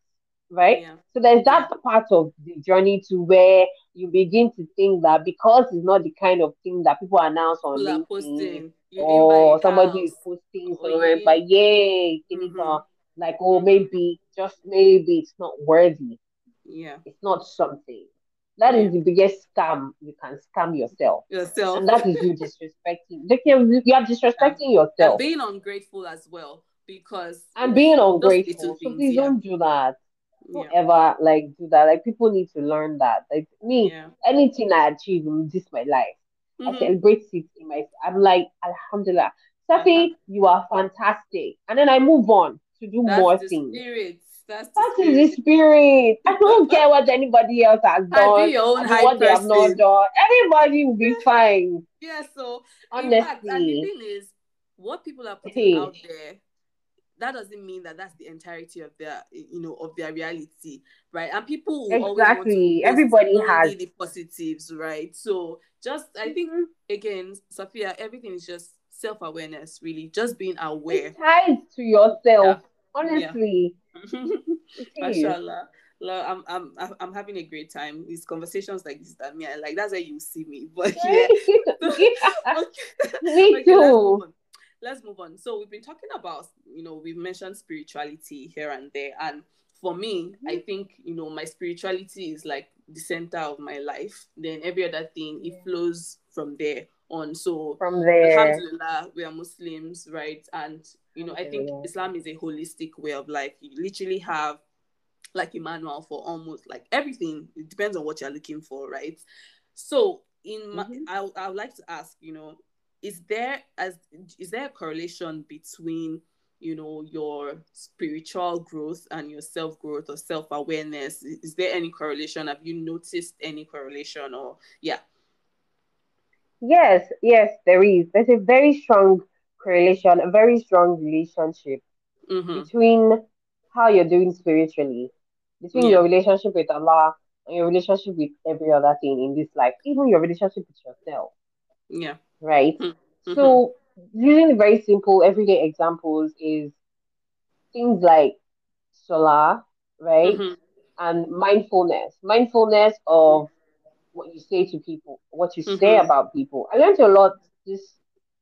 right? Yeah. So there's that yeah. part of the journey to where you begin to think that because it's not the kind of thing that people announce on people LinkedIn or somebody is posting oh, somewhere, yeah. but yay, mm-hmm. like oh maybe just maybe it's not worthy yeah. It's not something. That is the biggest scam you can scam yourself. Yourself. And that is you disrespecting. You are disrespecting yourself. And being ungrateful as well. Because and being ungrateful. So please yeah. don't do that. Don't yeah. ever like do that. Like people need to learn that. Like me, yeah. anything I achieve in this my life, mm-hmm. I celebrate it in my I'm like, Alhamdulillah. Safee, you are fantastic. And then I move on to do That's more things. Spirit. That's the that spirit. Is the spirit. I don't care what anybody else has done. Your own what they have not done. Everybody will be fine. Yeah. So honestly, fact, and the thing is, what people are putting hey. out there that doesn't mean that that's the entirety of their you know of their reality right and people exactly everybody has the positives right so just i think mm-hmm. again sophia everything is just self-awareness really just being aware it's tied to yourself yeah. honestly Mashallah. I'm, I'm I'm having a great time. These conversations like this that me like that's where you see me. But yeah, okay. me okay, too. Let's move, on. So we've been talking about you know we've mentioned spirituality here and there, and for me, I mm-hmm. think you know my spirituality is like the center of my life. Then every other thing it flows from there on. So from there, Alhamdulillah, we are Muslims, right? And you know, I think yeah. Islam is a holistic way of life. You literally have like a manual for almost like everything. It depends on what you're looking for, right? So in my, mm-hmm. I, I would like to ask, you know, is there as is there a correlation between you know your spiritual growth and your self growth or self awareness? Is there any correlation? Have you noticed any correlation or yeah? Yes, yes, there is. There's a very strong correlation, a very strong relationship mm-hmm. between how you're doing spiritually, between yeah. your relationship with Allah and your relationship with every other thing in this life, even your relationship with yourself. Yeah. Right? Mm-hmm. So, using very simple everyday examples is things like salah, right? Mm-hmm. And mindfulness. Mindfulness of what you say to people, what you say mm-hmm. about people. I learned a lot this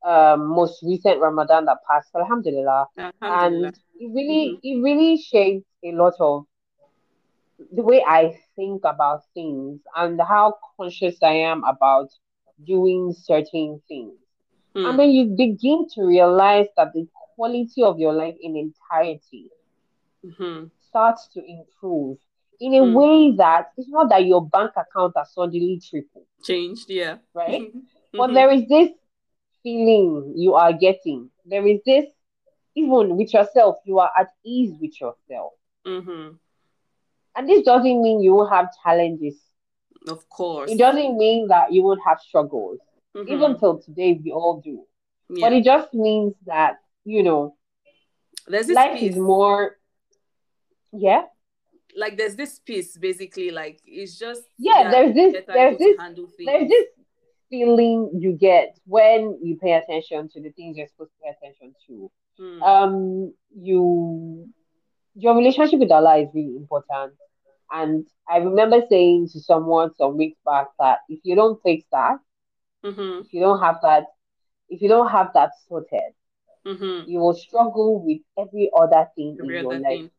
um, most recent Ramadan that passed, Alhamdulillah. Alhamdulillah. And it really, mm-hmm. it really shaped a lot of the way I think about things and how conscious I am about doing certain things. Mm. And then you begin to realize that the quality of your life in entirety mm-hmm. starts to improve in a mm. way that it's not that your bank account has suddenly tripled. Changed, yeah. Right? mm-hmm. But there is this feeling you are getting. There is this, even with yourself, you are at ease with yourself. Mm-hmm. And this doesn't mean you won't have challenges. Of course. It doesn't mean that you won't have struggles. Mm-hmm. Even till today, we all do. Yeah. But it just means that, you know, there's life peace. is more, yeah. Like there's this peace basically, like it's just yeah. There's this, there's this, there's this feeling you get when you pay attention to the things you're supposed to pay attention to. Mm. Um, you your relationship with Allah is really important. And I remember saying to someone some weeks back that if you don't fix that, mm-hmm. if you don't have that, if you don't have that sorted, mm-hmm. you will struggle with every other thing every in your life. Thing.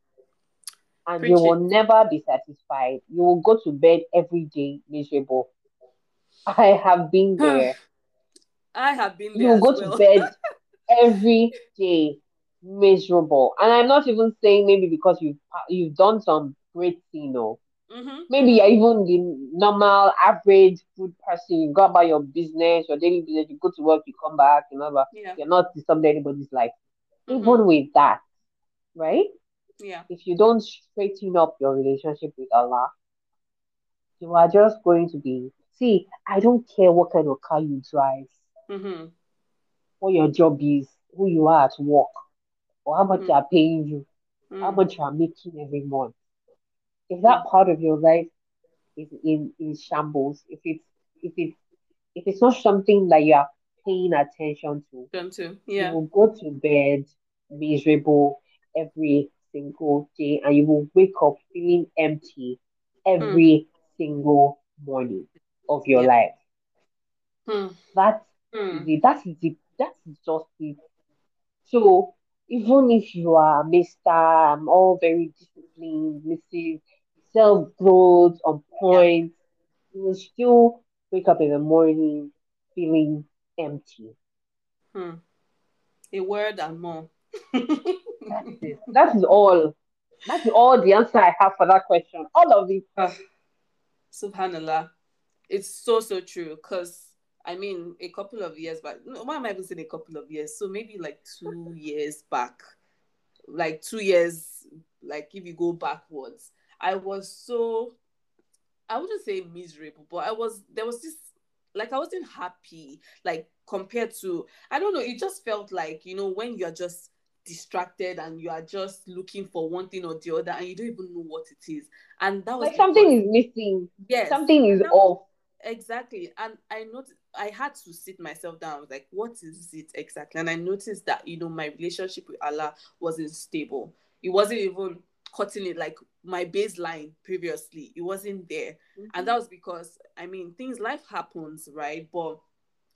And Preach you will it. never be satisfied. You will go to bed every day miserable. I have been there. I have been there. You go well. to bed every day miserable. And I'm not even saying maybe because you've you've done some great thing, or mm-hmm. maybe you're even the normal average good person. You go about your business, your daily business. You go to work, you come back, you know, yeah. you're not disturbing anybody's life. Mm-hmm. Even with that, right? Yeah. If you don't straighten up your relationship with Allah, you are just going to be. See, I don't care what kind of car you drive, mm-hmm. what your job is, who you are at work or how much mm. they are paying you, how much you are making every month. If that mm. part of your life is in, in shambles, if it's if it's if it's not something that you are paying attention to, to yeah. you will go to bed miserable every single day and you will wake up feeling empty every mm. single morning of your yeah. life. Hmm. That's hmm. the that's the that's just it. So even if you are Mr. I'm all very disciplined, Mrs. Self growth on point, yeah. you will still wake up in the morning feeling empty. Hmm. A word and more. that, is, that is all. That's all the answer I have for that question. All of it. Uh, Subhanallah. It's so so true because I mean, a couple of years back. Why am I even saying a couple of years? So maybe like two years back, like two years, like if you go backwards, I was so, I wouldn't say miserable, but I was, there was this, like I wasn't happy, like compared to, I don't know, it just felt like, you know, when you're just distracted and you are just looking for one thing or the other and you don't even know what it is. And that was like something is missing. Yes. Something is off. Exactly. And I noticed I had to sit myself down. I was like, what is it exactly? And I noticed that, you know, my relationship with Allah wasn't stable. It wasn't even cutting it like my baseline previously. It wasn't there. Mm-hmm. And that was because, I mean, things, life happens, right? But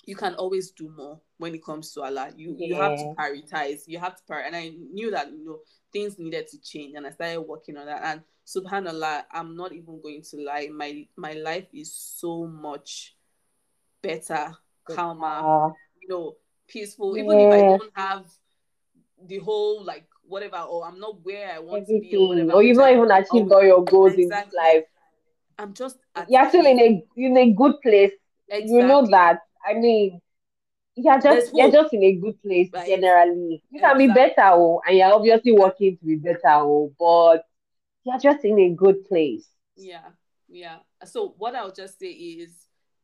you can always do more when it comes to Allah. You yeah. you have to prioritize. You have to prioritize. And I knew that, you know, things needed to change. And I started working on that. And subhanallah, I'm not even going to lie. My my life is so much better, calmer, you know, peaceful. Even if I don't have the whole like whatever, or I'm not where I want Everything. to be, or whatever, or you've not even achieved all your goals exactly. in life. I'm just you're still in a in a good place. Exactly. You know that. I mean, you're just you're just in a good place right. generally. You can exactly. be better, oh, and you're obviously working to be better, oh, but you're just in a good place. Yeah, yeah. So what I'll just say is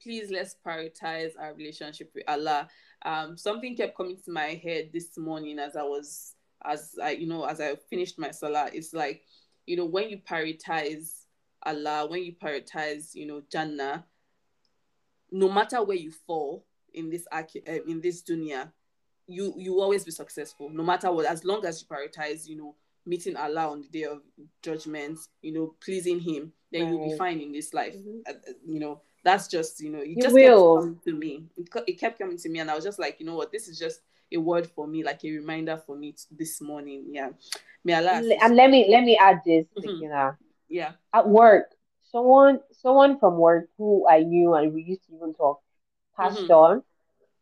please let's prioritize our relationship with Allah. Um, something kept coming to my head this morning as I was, as I, you know, as I finished my salah. It's like, you know, when you prioritize Allah, when you prioritize, you know, Jannah, no matter where you fall in this uh, in this dunya, you you always be successful. No matter what, as long as you prioritize, you know, meeting Allah on the day of judgment, you know, pleasing Him, then right. you'll be fine in this life. Mm-hmm. Uh, you know, that's just you know it you just will. kept coming to me it, it kept coming to me and i was just like you know what this is just a word for me like a reminder for me this morning yeah may Allah and let me let me add this mm-hmm. you know yeah at work someone someone from work who i knew and we used to even talk passed mm-hmm. on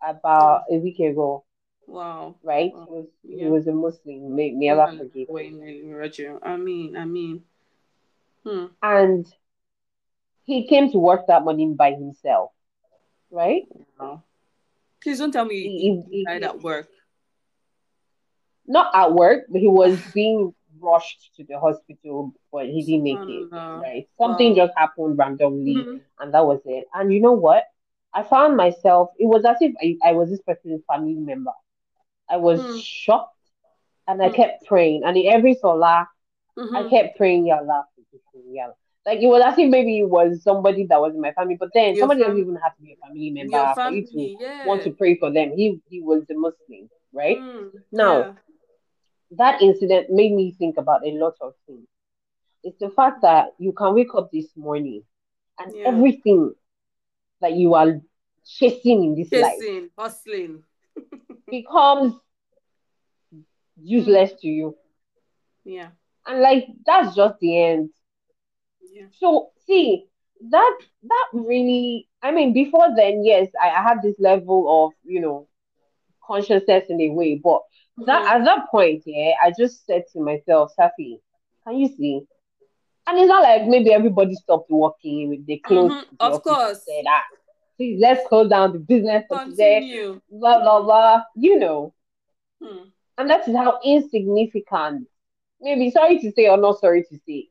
about a week ago Wow. Right? Wow. He was yeah. he was a Muslim. May, may Allah forgive him. I mean, I mean. Hmm. And he came to work that morning by himself, right? No. Please don't tell me he, he, he died at work. Not at work, but he was being rushed to the hospital, but he didn't make it. Right? Something just happened randomly, mm-hmm. and that was it. And you know what? I found myself. It was as if I, I was this person's family member. I was mm. shocked, and mm. I kept praying. And in every salah, mm-hmm. I kept praying, Yalla, Yalla. Like it was as if maybe it was somebody that was in my family, but then Your somebody fam- doesn't even have to be a family member for you to yeah. want to pray for them. He he was a Muslim, right? Mm, now, yeah. that incident made me think about a lot of things. It's the fact that you can wake up this morning and yeah. everything that you are chasing in this chasing, life, hustling, becomes useless to you. Yeah. And like that's just the end yeah. So see that that really I mean before then, yes, I, I had this level of, you know, consciousness in a way, but mm-hmm. that at that point, yeah, I just said to myself, Safee, can you see? And it's not like maybe everybody stopped working with the clothes. Mm-hmm. Of course. Said, ah, please let's close down the business for today. Blah blah blah. You know. Hmm. And that is how insignificant, maybe sorry to say or not sorry to say,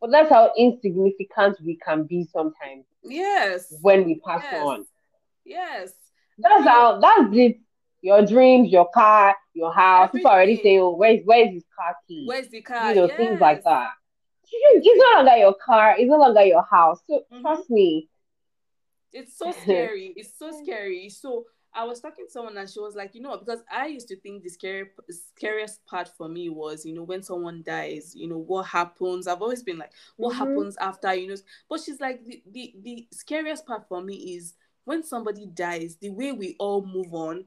but that's how insignificant we can be sometimes. Yes. When we pass yes. on. Yes. That's how that's it. Your dreams, your car, your house. Everything. People already say, Oh, where's where's his car key? Where's the car? You know, yes. things like that. It's no longer your car, it's no longer your house. So mm-hmm. trust me. It's so scary. it's so scary. So I was talking to someone and she was like, you know, because I used to think the scary, scariest part for me was, you know, when someone dies, you know, what happens. I've always been like, what mm-hmm. happens after, you know. But she's like, the, the the scariest part for me is when somebody dies, the way we all move on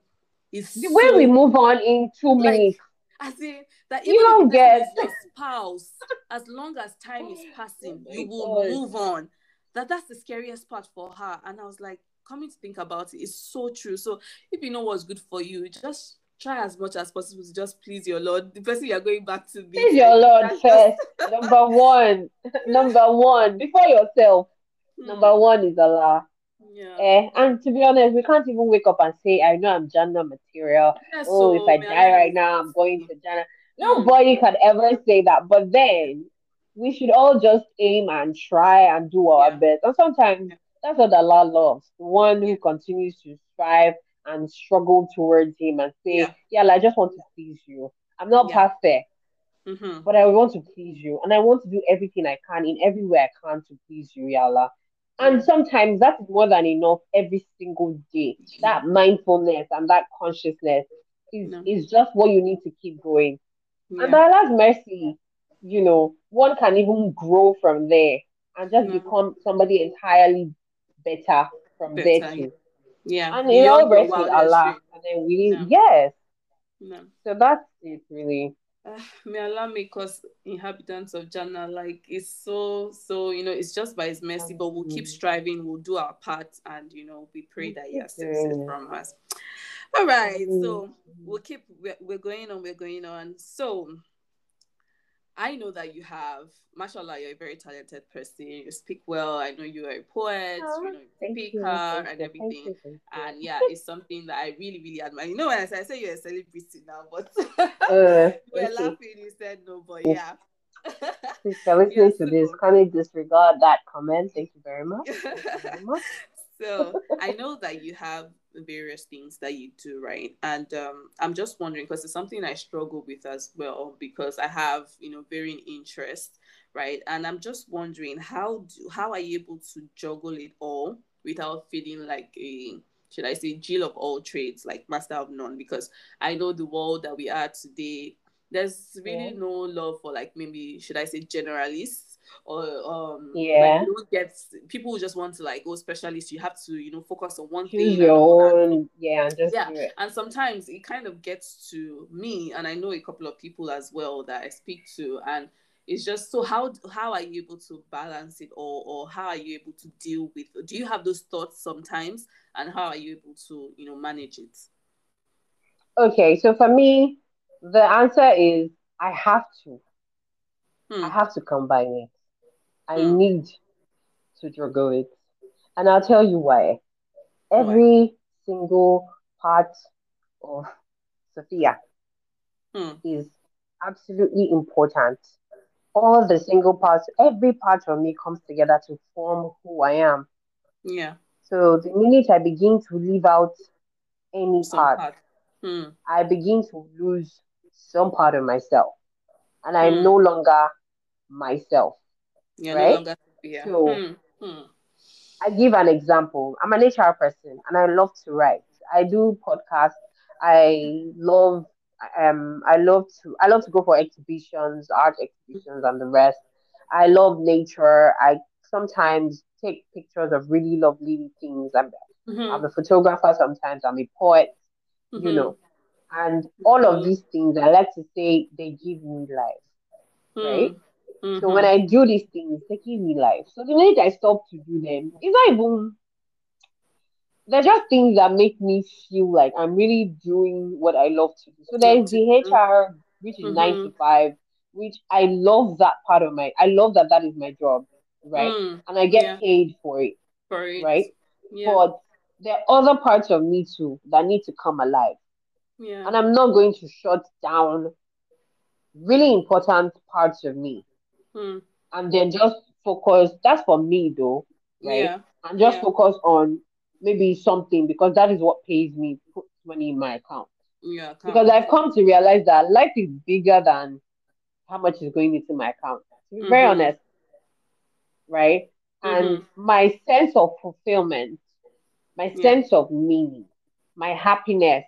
is the so, way we move on in two like, minutes. As in that you don't get your spouse, as long as time is passing, oh you will move on. That that's the scariest part for her. And I was like, coming to think about it, it's so true. So if you know what's good for you, just try as much as possible to just please your Lord. The person you're going back to be. Please your Lord first. number one. number one. Before yourself. Hmm. Number one is Allah. Yeah. Eh, and to be honest, we can't even wake up and say, I know I'm Jannah material. Yeah, oh, so, if I die right now, I'm going to Jannah. Hmm. Nobody can ever say that. But then we should all just aim and try and do our yeah. best. And sometimes that's what Allah loves. The one who continues to strive and struggle towards Him and say, Yeah, yeah I just want to please you. I'm not yeah. perfect, mm-hmm. but I want to please you. And I want to do everything I can in every way I can to please you, Yalla. And sometimes that is more than enough every single day. That mindfulness and that consciousness is, no. is just what you need to keep going. Yeah. And by Allah's mercy, you know, one can even grow from there and just become somebody entirely better from better, there too. Yeah. And it all rests with Allah. And then we no. yes. No. So that's it really. Uh, may Allah make us inhabitants of Jannah. Like it's so so you know it's just by His mercy, but we'll keep striving. We'll do our part, and you know we pray that He accepts it from us. All right, so we'll keep. We're, we're going on. We're going on. So I know that you have, mashallah, you're a very talented person. You speak well. I know you are a poet, oh, you know, speaker you, and everything. You, and yeah, it's something that I really, really admire. You know, when I say, I say you're a celebrity now, but uh, we're laughing. You said no, but yeah. Please, listening to this, can you disregard that comment? Thank you very much. You very much. so I know that you have various things that you do, right? And um, I'm just wondering because it's something I struggle with as well because I have, you know, varying interests, right? And I'm just wondering how do how are you able to juggle it all without feeling like a should I say Jill of all trades, like master of none? Because I know the world that we are today, there's really yeah. no love for like maybe should I say generalists or um yeah. like you don't get people just want to like go specialist you have to you know focus on one thing your own yeah and just yeah and sometimes it kind of gets to me and i know a couple of people as well that i speak to and it's just so how how are you able to balance it or or how are you able to deal with do you have those thoughts sometimes and how are you able to you know manage it? Okay so for me the answer is i have to. Hmm. i have to combine it I mm. need to juggle it. And I'll tell you why. Every single part of Sophia mm. is absolutely important. All the single parts, every part of me comes together to form who I am. Yeah. So the minute I begin to leave out any part, part. Hmm. I begin to lose some part of myself. And I'm hmm. no longer myself. You're right? no longer yeah. So hmm. Hmm. I give an example. I'm an HR person and I love to write. I do podcasts. I love um I love to I love to go for exhibitions, art exhibitions and the rest. I love nature. I sometimes take pictures of really lovely things. I'm, mm-hmm. I'm a photographer sometimes, I'm a poet, mm-hmm. you know. And all of these things, I like to say they give me life, mm-hmm. right? So when I do these things, it's taking me life. So the minute I stop to do them, it's not even they're just things that make me feel like I'm really doing what I love to do. So there's the HR, which is mm-hmm. nine to five, which I love that part of my. I love that that is my job, right? Mm, and I get yeah. paid for it, for it, right? Yeah. But there are other parts of me too that need to come alive. Yeah. And I'm not going to shut down really important parts of me. Hmm. And then just focus. That's for me though, right? Yeah. And just yeah. focus on maybe something because that is what pays me, to put money in my account. Yeah. Because I've come to realize that life is bigger than how much is going into my account. To be mm-hmm. very honest, right? Mm-hmm. And my sense of fulfillment, my yeah. sense of meaning, my happiness,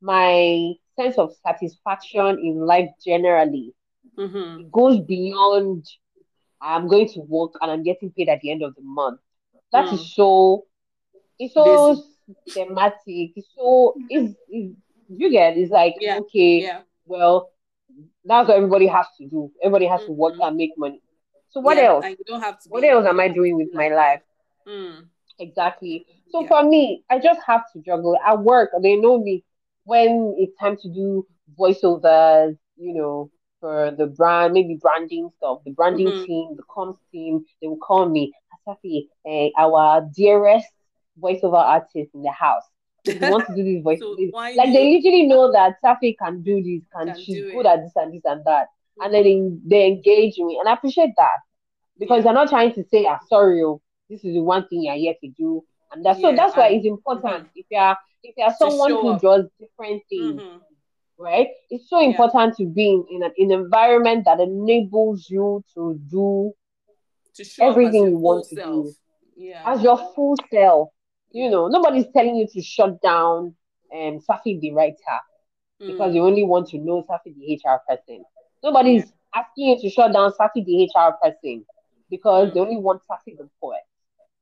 my sense of satisfaction in life generally mm-hmm. goes beyond I'm going to work and I'm getting paid at the end of the month. That mm. is so it's so thematic. It's so it's, it's you get it's like yeah. okay, yeah. well, that's what everybody has to do. Everybody has mm-hmm. to work mm-hmm. and make money. So what yeah, else? don't have to what else am I doing with my life? Mm. Exactly. So yeah. for me, I just have to juggle. At work, they know me when it's time to do voiceovers, you know, for the brand, maybe branding stuff, the branding mm-hmm. team, the comms team, they will call me, Asafi, uh, our dearest voiceover artist in the house. You want to do this voice. so like they literally know that Safee can do this, can, can she's good at this and this and that. Mm-hmm. And then they, they engage me. And I appreciate that. Because yeah. they're not trying to say, I'm ah, sorry, oh, this is the one thing you're here to do. And that's yeah, so that's why it's important. Mm-hmm. If you're if you're someone who up. does different things, mm-hmm. Right? It's so important yeah. to be in, in an, in an environment that enables you to do to everything you want to self. do. Yeah. As your full self. You know, nobody's telling you to shut down um Safee the writer mm. because you only want to know Safee the HR person. Nobody's yeah. asking you to shut down Safee the HR person because mm. they only want Safee the poet,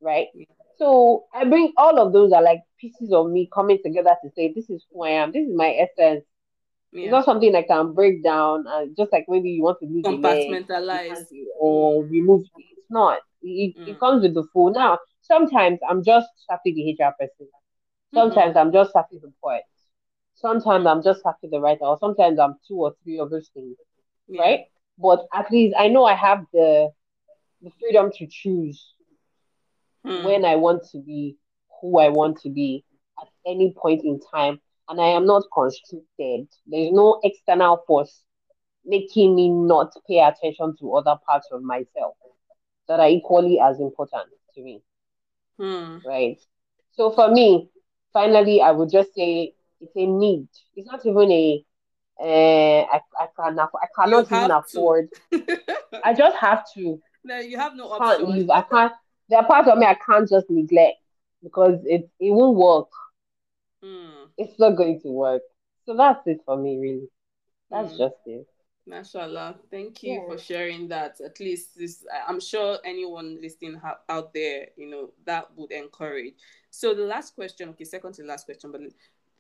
right? Yeah. So I bring all of those are like pieces of me coming together to say this is who I am, this is my essence. Yeah. It's not something I can break down, uh, just like maybe you want to lose compartmentalize or remove. It's not. It, mm. it comes with the full. Now, sometimes I'm just happy the HR person. Sometimes mm-hmm. I'm just happy the poet. Sometimes I'm just happy the writer, or sometimes I'm two or three of those things, yeah. right? But at least I know I have the the freedom to choose mm. when I want to be who I want to be at any point in time, and I am not constricted. There's no external force making me not pay attention to other parts of myself that are equally as important to me. Hmm. Right. So for me, finally, I would just say it's a need. It's not even a. Uh, I, I can I cannot even afford. I just have to. No, you have no option. Can't leave. I can't. There are parts of me I can't just neglect because it it won't work. Hmm. It's not going to work. So that's it for me, really. That's hmm. just it. Mashallah, thank you yeah. for sharing that. At least this, I'm sure anyone listening ha- out there, you know, that would encourage. So the last question, okay, second to last question, but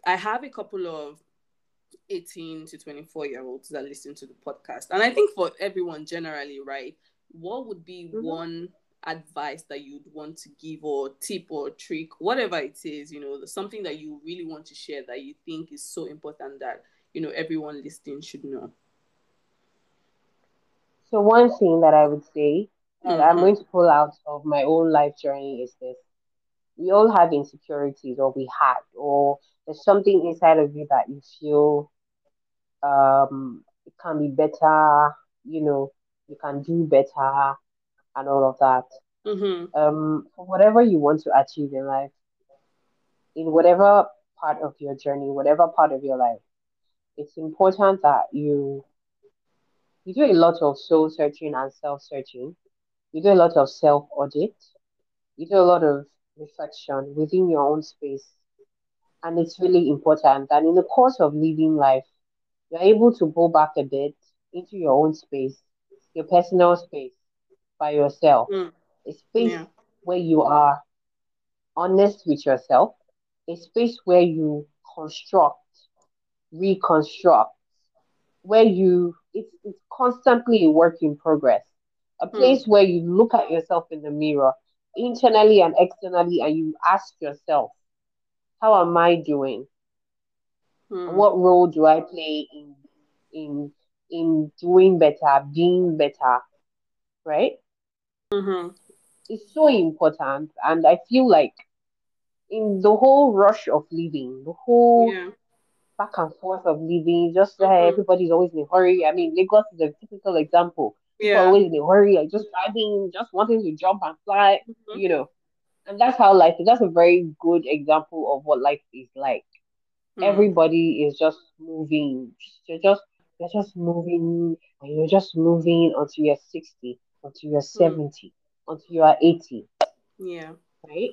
I have a couple of 18 to 24 year olds that listen to the podcast, and I think for everyone generally, right? What would be mm-hmm. one advice that you'd want to give, or tip, or trick, whatever it is, you know, something that you really want to share that you think is so important that you know everyone listening should know? So one thing that I would say that mm-hmm. I'm going to pull out of my own life journey is this. We all have insecurities, or we had, or there's something inside of you that you feel um, it can be better, you know, you can do better, and all of that. Mm-hmm. Um, whatever you want to achieve in life, in whatever part of your journey, whatever part of your life, it's important that you you do a lot of soul searching and self searching. You do a lot of self audit. You do a lot of reflection within your own space. And it's really important that in the course of living life, you're able to go back a bit into your own space, your personal space by yourself. Mm. A space yeah. where you are honest with yourself, a space where you construct, reconstruct, where you it's, it's constantly a work in progress. A hmm. place where you look at yourself in the mirror, internally and externally, and you ask yourself, how am I doing? Hmm. What role do I play in in in doing better, being better? Right? Mm-hmm. It's so important. And I feel like in the whole rush of living, the whole yeah back and forth of living. Just mm-hmm. everybody's always in a hurry. I mean, Lagos is a typical example. People yeah. always in a hurry, like just driving, just wanting to jump and fly, mm-hmm. you know. And that's how life is. That's a very good example of what life is like. Mm. Everybody is just moving. You're just you're just moving and you're just moving until you're 60, until you're mm. 70, mm. until you are 80. Yeah. Right?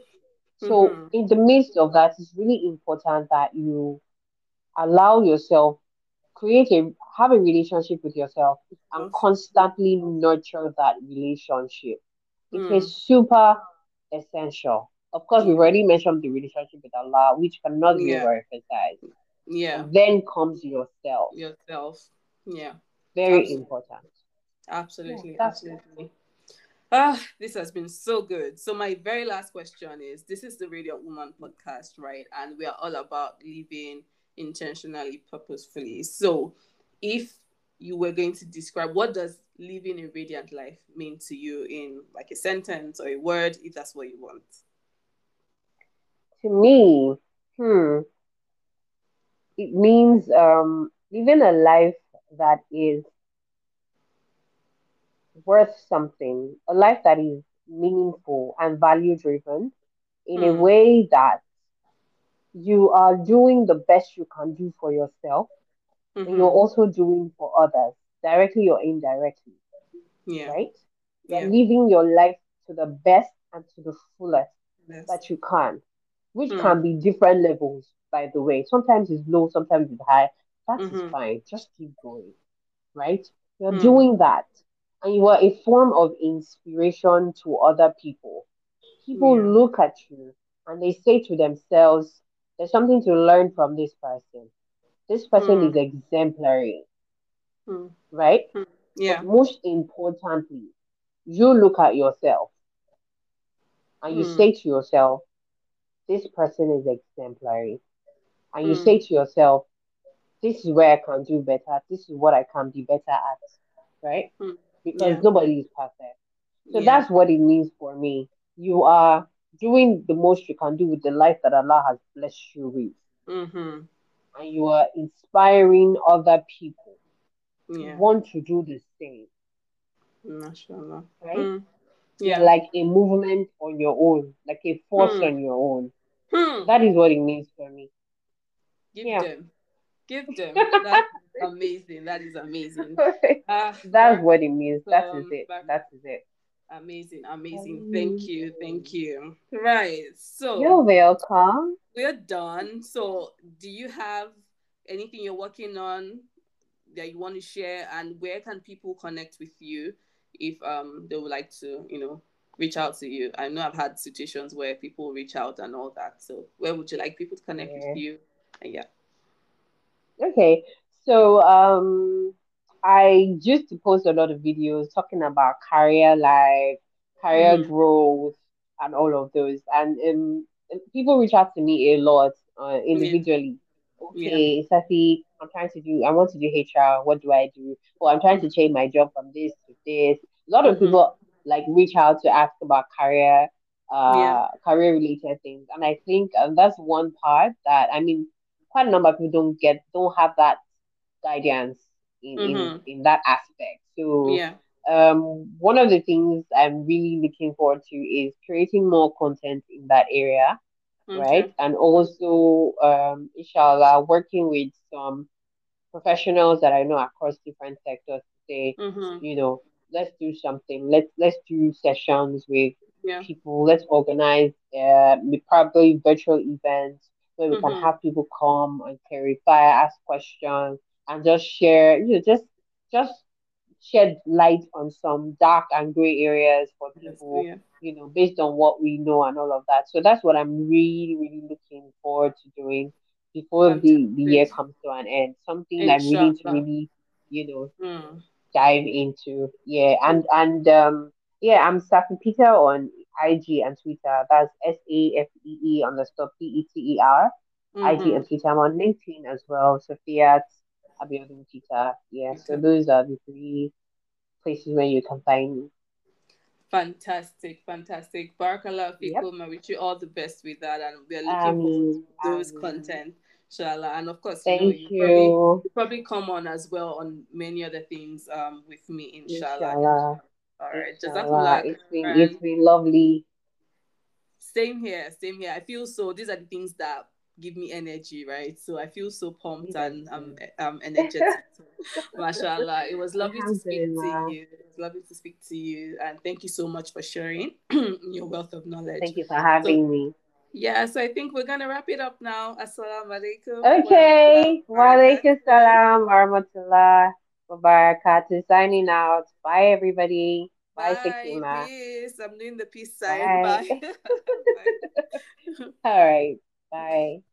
So mm-hmm. in the midst of that, it's really important that you allow yourself create a have a relationship with yourself and constantly nurture that relationship it mm. is super essential of course we've already mentioned the relationship with allah which cannot be yeah. overemphasized yeah then comes yourself yourself yeah very absolutely. important absolutely yeah, absolutely Ah, this has been so good. So my very last question is: This is the Radiant Woman podcast, right? And we are all about living intentionally, purposefully. So, if you were going to describe what does living a radiant life mean to you in like a sentence or a word, if that's what you want? To me, hmm, it means um, living a life that is worth something, a life that is meaningful and value driven in a hmm. way that you are doing the best you can do for yourself mm-hmm. and you're also doing for others directly or indirectly yeah right you're yeah. living your life to the best and to the fullest yes. that you can which mm. can be different levels by the way sometimes it's low sometimes it's high That mm-hmm. is fine just keep going right you're mm. doing that and you are a form of inspiration to other people people yeah. look at you and they say to themselves there's something to learn from this person. This person mm. is exemplary, mm. right? Mm. Yeah. But most importantly, you look at yourself and you hmm. say to yourself, this person is exemplary. And you hmm. say to yourself, this is where I can do better. This is what I can be better at, right? Because yeah. nobody is perfect. So yeah. that's what it means for me. You are doing the most you can do with the life that Allah has blessed you with. Mm-hmm. And you are inspiring other people yeah. want to do the same. MashaAllah. Right? Mm. Yeah. Like a movement on your own, like a force mm. on your own. Hmm. That is what it means for me. Give yeah. them. Give them. That's amazing. That is amazing. Uh, That's what it means. That is it. That is it. Amazing, amazing. Thank you, thank you. Right. So you're welcome. We're done. So, do you have anything you're working on that you want to share, and where can people connect with you if um they would like to, you know, reach out to you? I know I've had situations where people reach out and all that. So, where would you like people to connect yeah. with you? And yeah. Okay. So, um, I used to post a lot of videos talking about career life, career mm. growth, and all of those. And um, people reach out to me a lot uh, individually. Yeah. Okay, yeah. Safee, I'm trying to do, I want to do HR. What do I do? Well, I'm trying to change my job from this to this. A lot of mm-hmm. people like reach out to ask about career uh yeah. career related things and i think um, that's one part that i mean quite a number of people don't get don't have that guidance in mm-hmm. in, in that aspect so yeah um one of the things i'm really looking forward to is creating more content in that area okay. right and also um inshallah working with some professionals that i know across different sectors to say mm-hmm. you know let's do something let's let's do sessions with yeah. people. Let's organize uh, probably virtual events where we mm-hmm. can have people come and clarify, ask questions, and just share. You know, just just shed light on some dark and gray areas for people. Yeah. You know, based on what we know and all of that. So that's what I'm really, really looking forward to doing before the, the year comes to an end. Something that I'm really to really, you know, mm. dive into. Yeah, and and um yeah, I'm Safee Peter on IG and Twitter. That's S A F E E underscore P E T E R. IG and Twitter. I'm on LinkedIn as well. Sofiat Abiodun Twitter. Yeah, okay. so those are the three places where you can find me. Fantastic, fantastic. Barakallah Fikum. Yep. Wish you all the best with that, and we are looking forward to those content, inshallah. And of course, Thank you, know, you, you. Probably, you probably come on as well on many other things um with me, inshallah. inshallah. All right. Jazakumullah. It's been, it's been lovely. Same here. Same here. I feel so. These are the things that give me energy, right? So I feel so pumped and um, um energetic. Mashallah. It was lovely to speak to you. It was lovely to speak to you. And thank you so much for sharing your wealth of knowledge. Thank you for having so, me. Yeah, so I think we're gonna wrap it up now. Assalamu alaikum. Okay. Wa alaikum salam wa rahmatullah wabarakatuh. Signing out. Bye, everybody. Bye, Bye Peace. I'm doing the peace sign. Bye. Bye. All right. Bye.